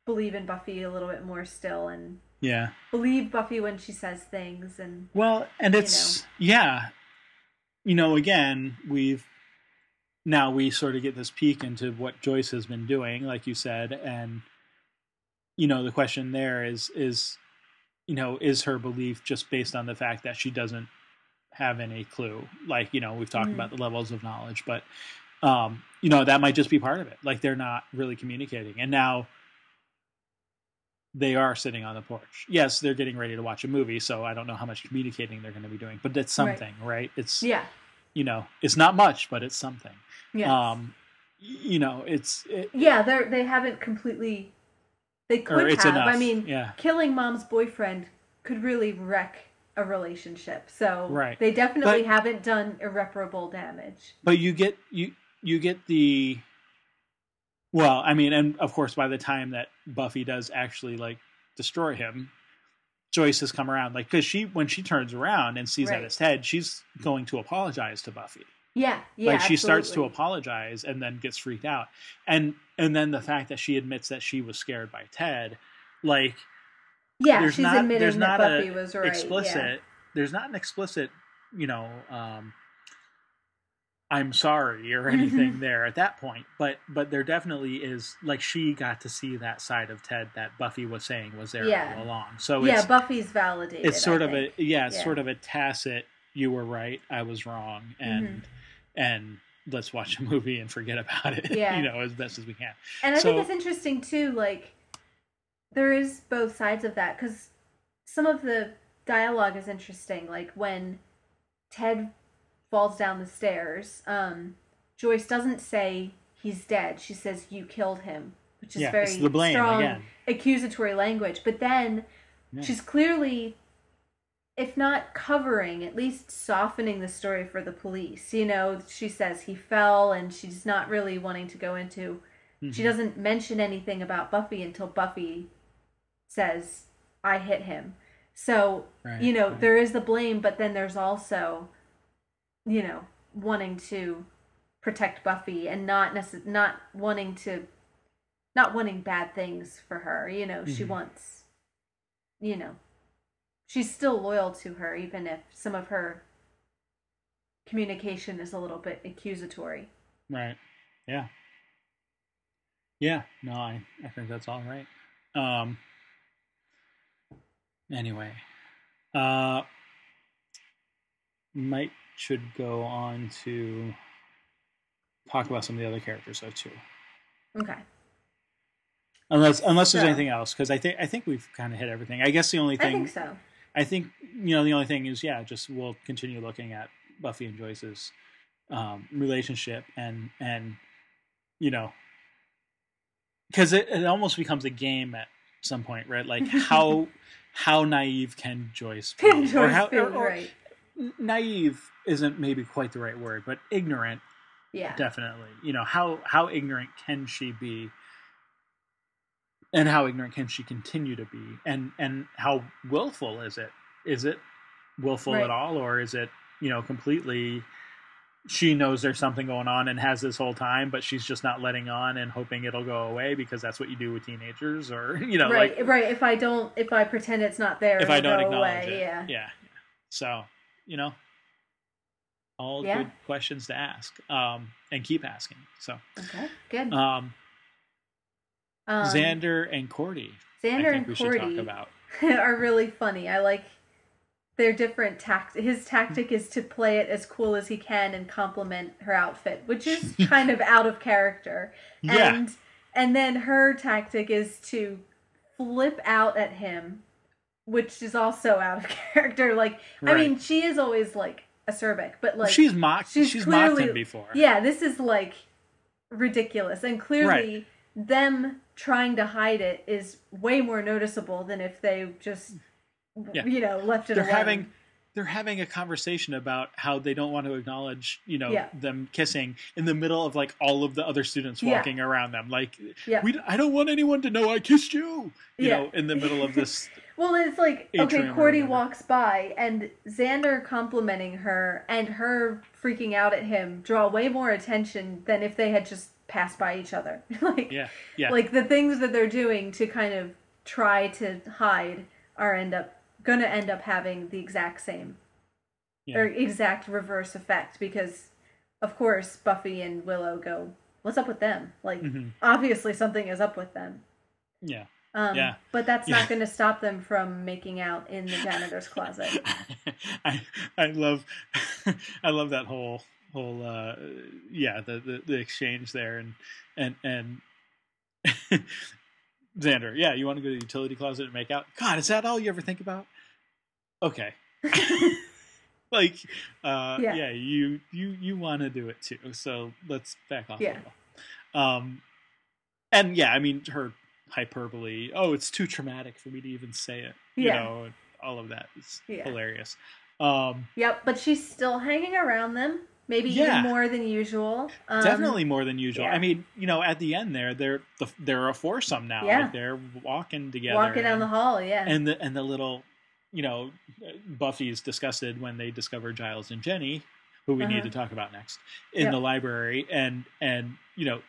believe in Buffy a little bit more still and Yeah. believe Buffy when she says things. And Well, and it's yeah, you know, again, we've now we sort of get this peek into what Joyce has been doing, like you said, and you know, the question there is is you know, is her belief just based on the fact that she doesn't have any clue? Like, you know, we've talked Mhm. about the levels of knowledge, but um, you know, that might just be part of it. Like they're not really communicating. And now they are sitting on the porch. Yes, they're getting ready to watch a movie, so I don't know how much communicating they're going to be doing, but it's something, right? It's yeah, you know, it's not much, but it's something. yeah, Um, you know, it's it, yeah. They they haven't completely. They could have. enough. I mean, yeah, killing mom's boyfriend could really wreck a relationship. So Right. they definitely But- haven't done irreparable damage. but you get you you get the well, I mean, and of course, by the time that Buffy does actually like destroy him, Joyce has come around. Like, because she when she turns around and sees that Right. it's Ted, she's going to apologize to Buffy. Yeah, yeah. like she starts to apologize and then gets freaked out and and then the fact that she admits that she was scared by ted like Yeah, there's she's not- admitting there's that not a Buffy was right. explicit there's not an explicit you know um i'm sorry or anything there at that point but but there definitely is like she got to see that side of ted that buffy was saying was there Yeah. all along so Yeah, yeah Buffy's validated. it's sort I of think. a yeah it's Yeah. sort of a tacit you were right i was wrong and Mhm. and let's watch a movie and forget about it Yeah. you know as best as we can And I So- think it's interesting too. Like, there is both sides of that because some of the dialogue is interesting. Like when Ted falls down the stairs, um, Joyce doesn't say he's dead. She says you killed him, which is Yeah, very strong again. accusatory language. But then Yeah. she's clearly, if not covering, at least softening the story for the police. You know, she says he fell, and she's not really wanting to go into. She Mhm. doesn't mention anything about Buffy until Buffy says, I hit him. So, Right, you know, right. there is the blame, but then there's also, you know, wanting to protect Buffy and not necess- not wanting to not wanting bad things for her. You know, she Mhm. wants you know, she's still loyal to her even if some of her communication is a little bit accusatory. Right. Yeah. Yeah. No, I, I think that's all right. Um. Anyway, uh, might should go on to talk about some of the other characters though too. Okay. Unless unless there's So- anything else, because I think I think we've kind of hit everything. I guess the only thing I think so. I think you know the only thing is yeah, just we'll continue looking at Buffy and Joyce's um, relationship and and you know because it, it almost becomes a game at some point, right? Like how how naive can Joyce be, Joyce or how being or- or- right. naive isn't maybe quite the right word, but ignorant Yeah. definitely. You know how how ignorant can she be? And how ignorant can she continue to be? And and how willful is it? Is it willful Right. at all, or is it you know completely? She knows there's something going on and has this whole time, but she's just not letting on and hoping it'll go away because that's what you do with teenagers, or you know, right, like right. If I don't, if I pretend it's not there, if I don't go acknowledge away. it, Yeah. yeah. So you know, all Yeah. good questions to ask, um, and keep asking. So. Okay. Good. Um, Um, Xander and Cordy. Xander and we should talk Cordy about. are really funny. I like their different tact. His tactic is to play it as cool as he can and compliment her outfit, which is kind of out of character. Yeah. And and then her tactic is to flip out at him, which is also out of character. Like I mean, she is always like acerbic, but like she's mocked. she's She's, mocked clearly- him before. yeah, this is like ridiculous. And clearly, them trying to hide it is way more noticeable than if they just, Yeah. you know, left it they're alone. having they're having a conversation about how they don't want to acknowledge, you know, Yeah. them kissing in the middle of like all of the other students Yeah. walking around them. Like, Yeah. we, I don't want anyone to know I kissed you. You Yeah. know, in the middle of this. Well, it's like okay, Cordy walks by and Xander complimenting her and her freaking out at him draw way more attention than if they had just passed by each other. like Yeah, yeah, like the things that they're doing to kind of try to hide are end up going to end up having the exact same yeah. or exact reverse effect because of course Buffy and Willow go, "What's up with them?" Like Mhm. obviously something is up with them. yeah. Um, Yeah. But that's Yeah. not going to stop them from making out in the janitor's closet. I I love I love that whole whole uh yeah the, the the exchange there and and and Xander yeah you want to go to the utility closet and make out God is that all you ever think about okay like uh Yeah. yeah, you you you want to do it too so let's back off Yeah. a little um and yeah I mean her hyperbole oh it's too traumatic for me to even say it you Yeah. know all of that is Yeah. hilarious um Yep, but she's still hanging around them, maybe Yeah. even more than usual. Um, definitely more than usual i mean you know at the end there they're the, they're a foursome now Yeah. like they're walking together walking down and, the hall. Yeah, and the and the little you know Buffy is disgusted when they discover giles and jenny who we need Uh-huh. to talk about next in the library and and you know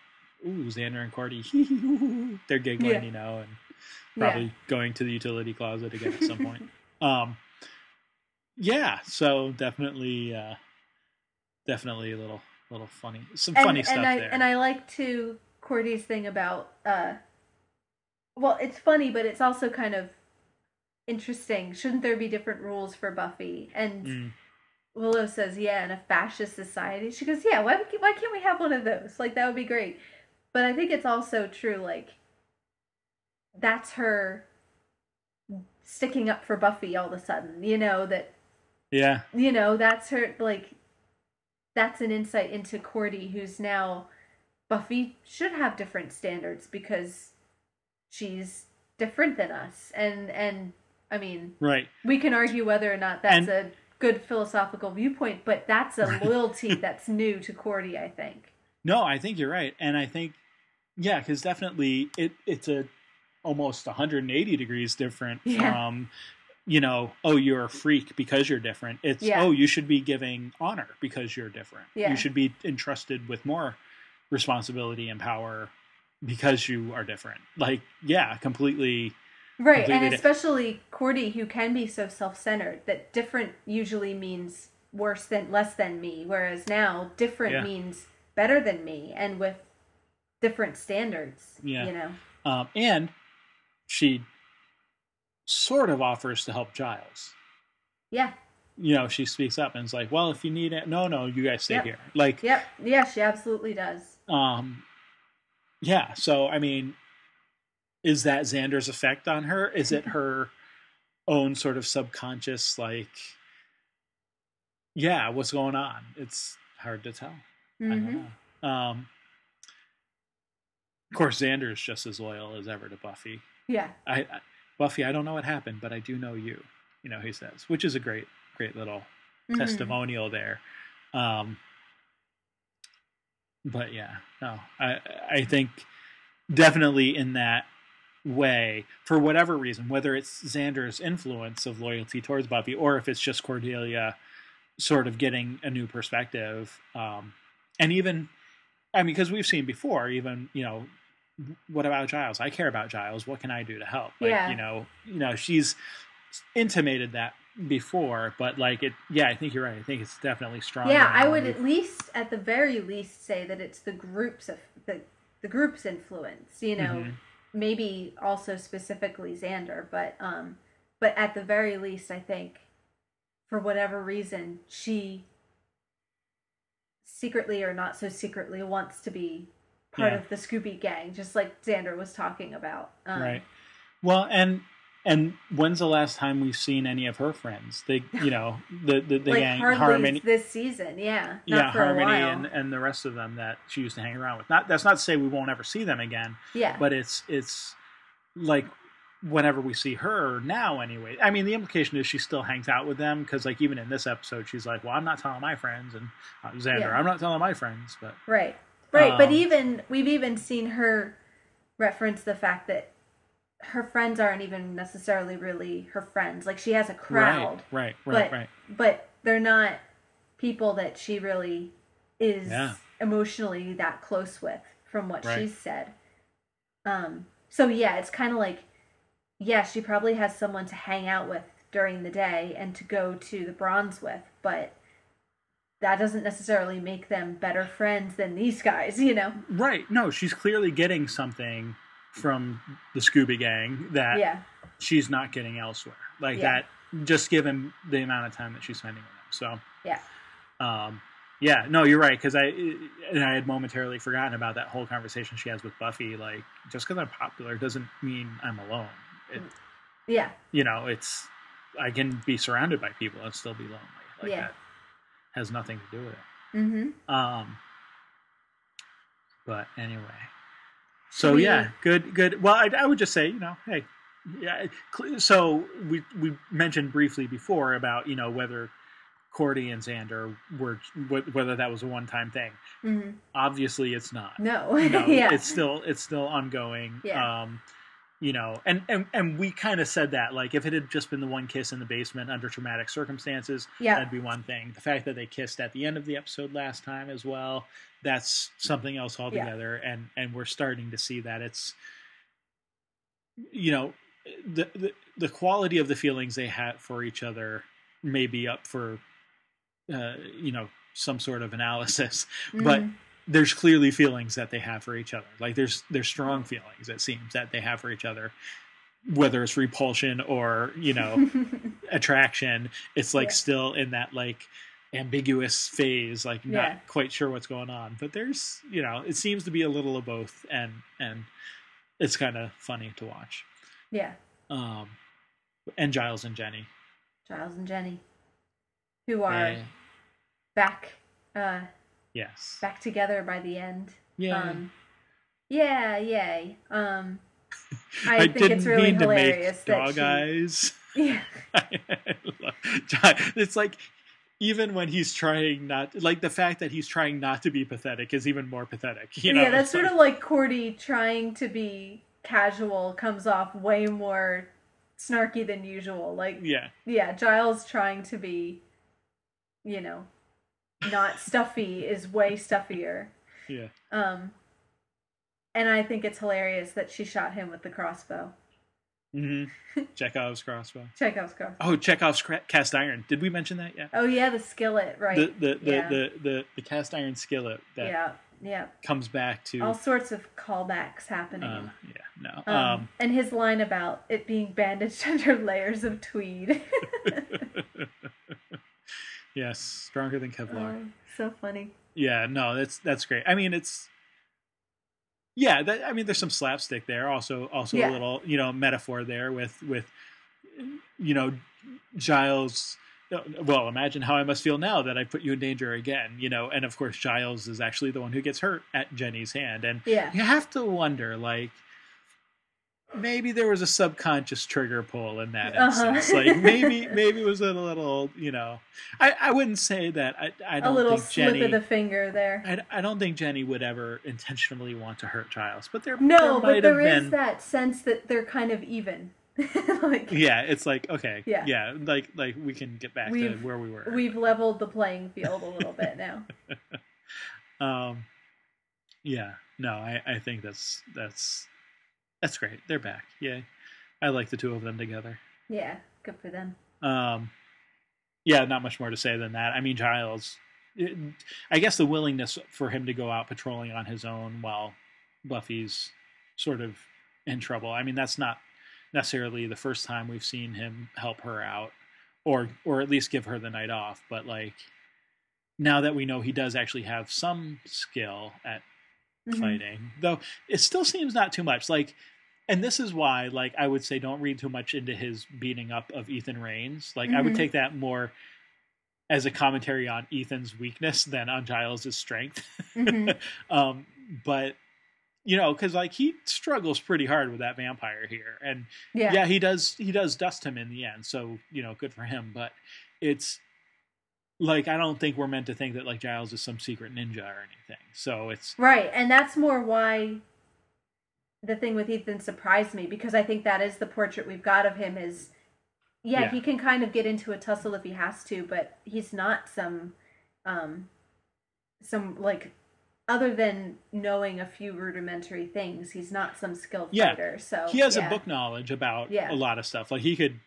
ooh xander and cordy they're giggling Yeah. you know and Yeah. probably going to the utility closet again at some point um yeah so definitely uh definitely a little little funny some and, funny stuff and I there and I like to Cordy's thing about uh, well, it's funny, but it's also kind of interesting. Shouldn't there be different rules for Buffy? And Mm. Willow says, "Yeah, in a fascist society." She goes, "Yeah, why why can't we have one of those? Like that would be great." But I think it's also true. Like that's her sticking up for Buffy all of a sudden. You know that yeah you know that's her like that's an insight into cordy who's now buffy should have different standards because she's different than us and and i mean right we can argue whether or not that's And- a good philosophical viewpoint but that's a loyalty that's new to cordy i think No, I think you're right, and I think yeah, because definitely it it's a almost 180 degrees different Yeah. from you know oh you're a freak because you're different. It's Yeah. oh you should be giving honor because you're different. Yeah. You should be entrusted with more responsibility and power because you are different. Like yeah, completely. Right and especially cordy who can be so self-centered that different usually means worse than less than me whereas now different Yeah. means better than me and with different standards Yeah. you know Um, and she sort of offers to help Giles. yeah You know, she speaks up and is like, "Well, if you need it, no, no, you guys stay Yep. here." Like, yep yeah she absolutely does um, yeah. So, I mean, is that Xander's effect on her? Is it her own sort of subconscious, like, yeah, what's going on? It's hard to tell. I hmm don't know. Um, of course, Xander is just as loyal as ever to Buffy. yeah I, I Buffy, I don't know what happened, but I do know you. You know, he says, which is a great, great little Mhm. testimonial there. Um, but yeah, no, I I think definitely in that way, for whatever reason, whether it's Xander's influence of loyalty towards Buffy or if it's just Cordelia sort of getting a new perspective, um, and even I mean, because we've seen before, even you know, what about Giles? I care about Giles. What can I do to help? Like, Yeah. you know, you know, she's intimated that before, but like it, yeah, I think you're right. I think it's definitely strong. yeah i would at least at the very least say that it's the groups of the the group's influence you know Mhm. Maybe also specifically xander but um but at the very least i think for whatever reason she secretly or not so secretly wants to be part Yeah. of the scooby gang just like xander was talking about um, right. Well, and and when's the last time we've seen any of her friends? They, you know, the the, the like gang Harmony. this season yeah not yeah, Harmony and, and the rest of them that she used to hang around with. Not that's not to say we won't ever see them again, yeah but it's it's like whenever we see her now anyway i mean the implication is she still hangs out with them because like even in this episode she's like well i'm not telling my friends and uh, xander Yeah. i'm not telling my friends but Right. Right. but Um, even we've even seen her reference the fact that her friends aren't even necessarily really her friends. Like she has a crowd, right right right but right but they're not people that she really is Yeah. emotionally that close with from what Right. she's said. Um so yeah, it's kind of like yeah, she probably has someone to hang out with during the day and to go to the bronze with, but that doesn't necessarily make them better friends than these guys, you know. right no she's clearly getting something from the scooby gang that Yeah. she's not getting elsewhere like Yeah. that just given the amount of time that she's spending with them so Yeah. um yeah no you're right because i and i had momentarily forgotten about that whole conversation she has with buffy like just because i'm popular doesn't mean i'm alone it, Yeah. you know it's i can be surrounded by people and still be lonely like Yeah. that has nothing to do with it Mhm. um but anyway so We- yeah good good well I, I would just say you know hey yeah so we we mentioned briefly before about you know whether cordy and xander were whether that was a one-time thing Mhm. obviously it's not No. no, yeah. it's still it's still ongoing. Yeah. Um, you know, and and and we kind of said that like if it had just been the one kiss in the basement under traumatic circumstances, Yeah. that'd be one thing. The fact that they kissed at the end of the episode last time as well, that's something else altogether. And and we're starting to see that it's, you know, the the, the quality of the feelings they had for each other may be up for, uh, you know, some sort of analysis, but Mhm. There's clearly feelings that they have for each other. Like there's there's strong feelings it seems that they have for each other, whether it's repulsion or you know attraction. It's like Yeah. still in that like ambiguous phase, like not Yeah. quite sure what's going on. But there's you know it seems to be a little of both, and and it's kind of funny to watch. yeah. Um, and Giles and Jenny. Giles and Jenny, who are back, uh, yes. back together by the end. Yeah. Um, yeah, yay. Um, I, I, think didn't it's really mean to hilarious make that dog she, eyes. Yeah, it's like even when he's trying not like the fact that he's trying not to be pathetic is even more pathetic you know yeah. That's sort of like Cordy trying to be casual comes off way more snarky than usual. Like, yeah yeah, Giles trying to be, you know, not stuffy is way stuffier. yeah Um, and I think it's hilarious that she shot him with the crossbow. Mm-hmm. chekhov's crossbow Chekhov's crossbow. oh chekhov's cra- cast iron did we mention that yet Oh yeah, the skillet, right? the the the, yeah. the, the the cast iron skillet that yeah, yeah. comes back to All sorts of callbacks happening. uh, yeah no um, um, and his line about it being bandaged under layers of tweed. yes stronger than kevlar Oh, so funny. Yeah, no, that's that's great. I mean, it's yeah. That, I mean, there's some slapstick there. Also, also Yeah. a little you know metaphor there with with you know Giles. Uh, well, imagine how I must feel now that I put you in danger again. You know, and of course Giles is actually the one who gets hurt at Jenny's hand, and Yeah. you have to wonder like. Maybe there was a subconscious trigger pull in that Uh-huh. instance. Like maybe, maybe it was a little, you know. I, I wouldn't say that. I, I don't a little think slip Jenny. of the finger there. I, I don't think Jenny would ever intentionally want to hurt Giles, but there, No, there but there is been. that sense that they're kind of even. like Yeah, it's like okay, Yeah. yeah, like like we can get back to where we were. we've leveled the playing field a little bit now. um, yeah, no, I, I think that's that's that's great. They're back. Yeah, I like the two of them together. Yeah, good for them. Um, yeah, not much more to say than that. I mean, Giles, it, I guess the willingness for him to go out patrolling on his own while Buffy's sort of in trouble. I mean, that's not necessarily the first time we've seen him help her out, or or at least give her the night off. But like now that we know he does actually have some skill at Mhm. fighting, though it still seems not too much. Like, and this is why, like, I would say don't read too much into his beating up of Ethan Rayne. Like, I would Mhm. take that more as a commentary on Ethan's weakness than on Giles's strength. Mhm. um, but you know, because like he struggles pretty hard with that vampire here, and Yeah. yeah, he does he does dust him in the end. So you know, good for him. But it's like I don't think we're meant to think that like Giles is some secret ninja or anything. So it's Right, and that's more why the thing with Ethan surprised me because I think that is the portrait we've got of him is yeah, Yeah. he can kind of get into a tussle if he has to, but he's not some um some like other than knowing a few rudimentary things, he's not some skilled Yeah. fighter. So he has yeah. a book knowledge about Yeah. a lot of stuff. Like he could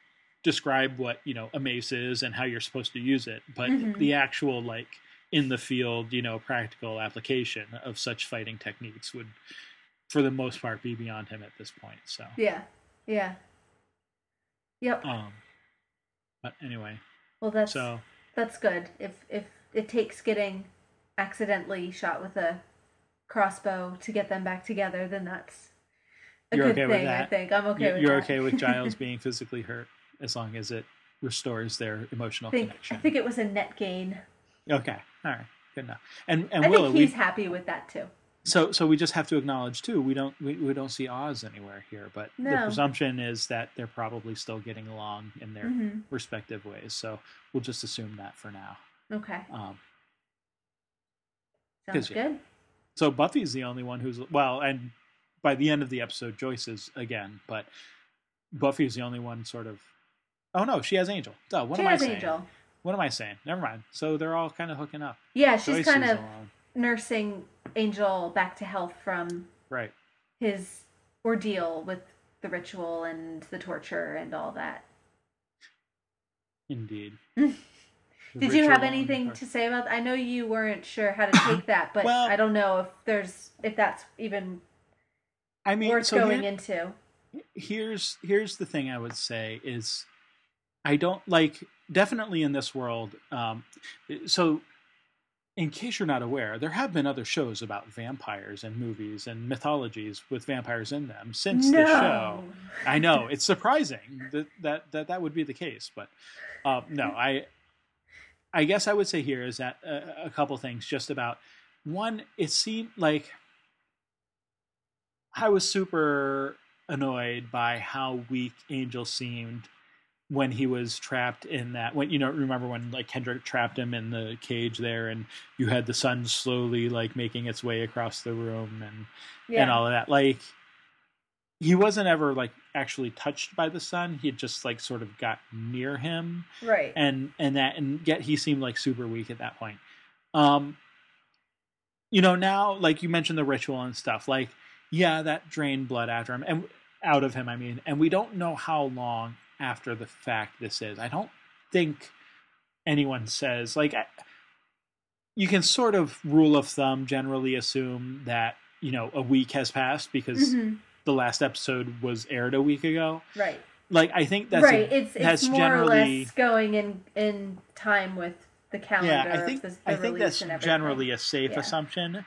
describe what you know a mace is and how you're supposed to use it, but Mhm. the actual like in the field, you know, practical application of such fighting techniques would, for the most part, be beyond him at this point. So, Yeah. Yeah. Yep. um, but anyway, well that's so That's good. If if it takes getting accidentally shot with a crossbow to get them back together, then that's a You're good okay with thing. I think I'm okay you- with you're that. okay with Giles being physically hurt as long as it restores their emotional I think connection. I think it was a net gain. Okay, all right, good enough. And and I Willow, think we, he's happy with that too. So so we just have to acknowledge too we don't we, we don't see Oz anywhere here, but the presumption is that they're probably still getting along in their hmm respective ways. So we'll just assume that for now. Okay, Um, sounds yeah. good. so Buffy's the only one who's well, and by the end of the episode, Joyce is again, but Buffy's the only one sort of. Oh no, she has Angel. Duh, what She am I saying? Angel. What am I saying? Never mind. So they're all kind of hooking up. Yeah, she's Joyce kind of. Nursing Angel back to health from right. his ordeal with the ritual and the torture and all that. Indeed. Did you have anything to say about? That? I know you weren't sure how to take that, but Well- I don't know if there's if that's even I mean, worth so going here- into. here's here's the thing I would say is I don't like definitely in this world. Um, so, in case you're not aware, there have been other shows about vampires and movies and mythologies with vampires in them since the show. I know it's surprising that that that, that would be the case, but uh, no, I I guess I would say here is that uh, a couple things just about one. It seemed like I was super annoyed by how weak Angel seemed when he was trapped in that when you know remember when like Kendrick trapped him in the cage there and you had the sun slowly like making its way across the room and Yeah. and all of that. Like he wasn't ever like actually touched by the sun. He had just like sort of got near him right. and and that and yet he seemed like super weak at that point. Um you know, now like you mentioned the ritual and stuff, like yeah, that drained blood after him and out of him, I mean, and we don't know how long after the fact this is. I don't think anyone says like I, you can sort of rule of thumb generally assume that you know a week has passed because Mhm. the last episode was aired a week ago. Right. Like I think that's right. a- it's it's that's more generally or less going in in time with the calendar. yeah. I think the, the I think that's generally a safe Yeah. assumption.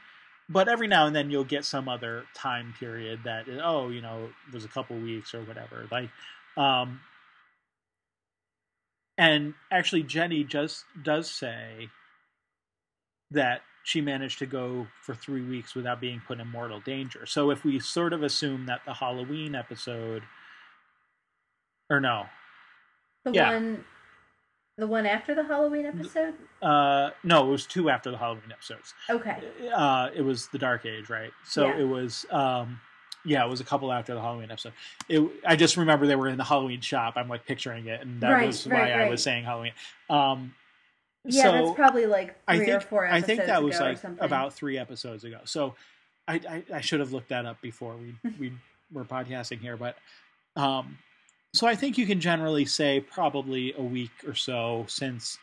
But every now and then you'll get some other time period that oh you know it was a couple weeks or whatever like um and actually Jenny just does say that she managed to go for three weeks without being put in mortal danger. So if we sort of assume that the Halloween episode, or no, the yeah. one the one after the Halloween episode. uh, no, it was two after the Halloween episodes. Okay. Uh, it was the Dark Age, right? So Yeah. it was, um, yeah, it was a couple after the Halloween episode. It, I just remember they were in the Halloween shop. I'm like picturing it, and that Right, was right, why I was saying Halloween. Um, Yeah, so that's probably like I three think or four I think that was like about three episodes ago. So I, I, I should have looked that up before we we were podcasting here, but um, so I think you can generally say probably a week or so since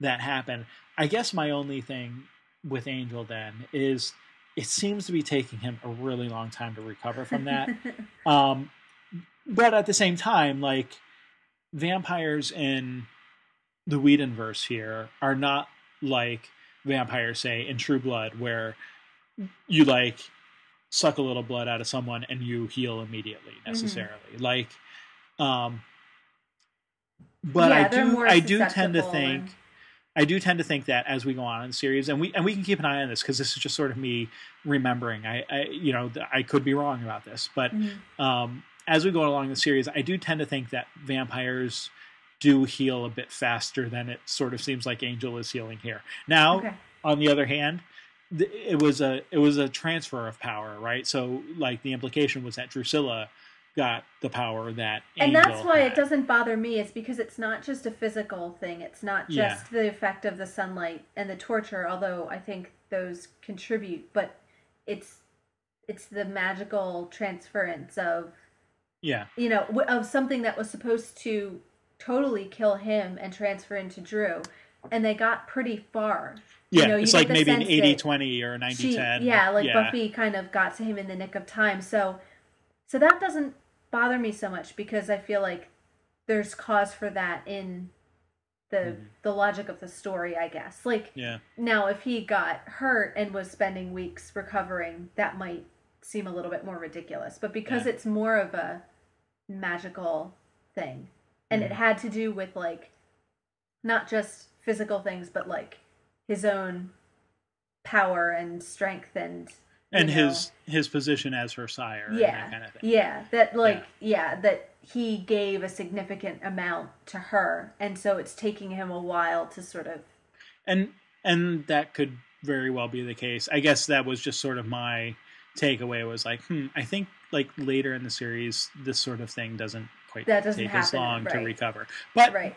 that happened. I guess my only thing with Angel then is it seems to be taking him a really long time to recover from that. Um, but at the same time, like vampires in the Whedonverse here are not like vampires, say, in True Blood, where you like suck a little blood out of someone and you heal immediately necessarily. Like, um, but Yeah, I do, I do tend to think and- I do tend to think that as we go on in the series, and we and we can keep an eye on this because this is just sort of me remembering. I, I you know I could be wrong about this, but Mhm. um, as we go along the series, I do tend to think that vampires do heal a bit faster than it sort of seems like Angel is healing here. Now, Okay. on the other hand, th- it was a it was a transfer of power, right? So, like the implication was that Drusilla got the power that And that's why had. it doesn't bother me. It's because it's not just a physical thing. It's not Yeah. just the effect of the sunlight and the torture, although I think those contribute. But it's it's the magical transference of Yeah, you know of something that was supposed to totally kill him and transfer into Dru, and they got pretty far. yeah. You know, you it's like maybe an 80-20 or a 90-10. yeah, like Buffy kind of got to him in the nick of time. So, so that doesn't bother me so much because I feel like there's cause for that in the Mhm. the logic of the story, I guess. Like Yeah, now, if he got hurt and was spending weeks recovering, that might seem a little bit more ridiculous. But because Yeah. it's more of a magical thing, and it Mhm. had to do with like not just physical things, but like his own power and strength and and know, his his position as her sire, and yeah that kind of thing. yeah that like yeah. that he gave a significant amount to her, and so it's taking him a while to sort of and and that could very well be the case. I guess that was just sort of my takeaway was like, hmm, I think like later in the series, this sort of thing doesn't quite That doesn't take as happen, long to recover. But right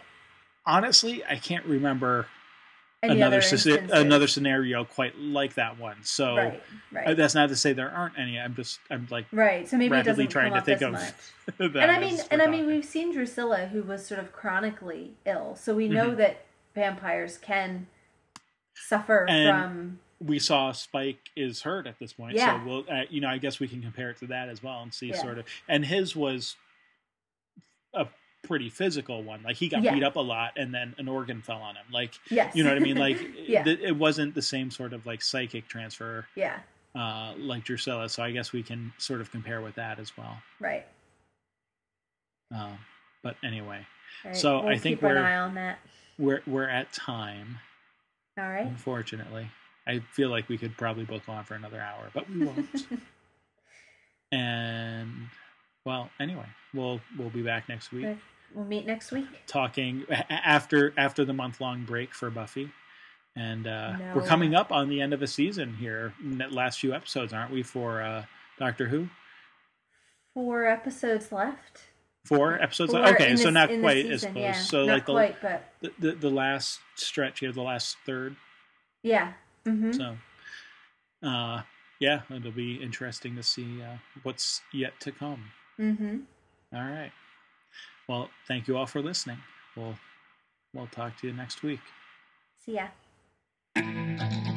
honestly, I can't remember any another other sce- another scenario quite like that one. So right right that's not to say there aren't any. I'm just I'm like Right, so maybe rapidly doesn't trying to think of And I mean, and I mean, we've seen Drusilla, who was sort of chronically ill, so we know Mhm. that vampires can suffer And- from. we saw Spike is hurt at this point, Yeah. so we'll, uh, you know, I guess we can compare it to that as well and see Yeah. sort of. And his was a pretty physical one. Like he got Yeah. beat up a lot, and then an organ fell on him. Like Yes, you know what I mean? Like Yeah. th- it wasn't the same sort of like psychic transfer yeah, uh, like Drusilla. So I guess we can sort of compare with that as well. right. Um, but anyway, right. So we'll I think we're- eye on that. we're we're at time. All right. Unfortunately, I feel like we could probably book on for another hour, but we won't. and well, anyway, we'll we'll be back next week Good. We'll meet next week. talking after after the month long break for Buffy. And uh, No. we're coming up on the end of a season here. last few episodes, aren't we? For uh, Doctor Who, Four episodes left. four episodes. Four okay, in so not quite as close. Yeah. So not like the, quite, but the the the last stretch here, the last third. yeah. Mm-hmm. So, uh, yeah, it'll be interesting to see uh, what's yet to come. Mm-hmm. All right. Well, thank you all for listening. We'll we'll talk to you next week. See ya.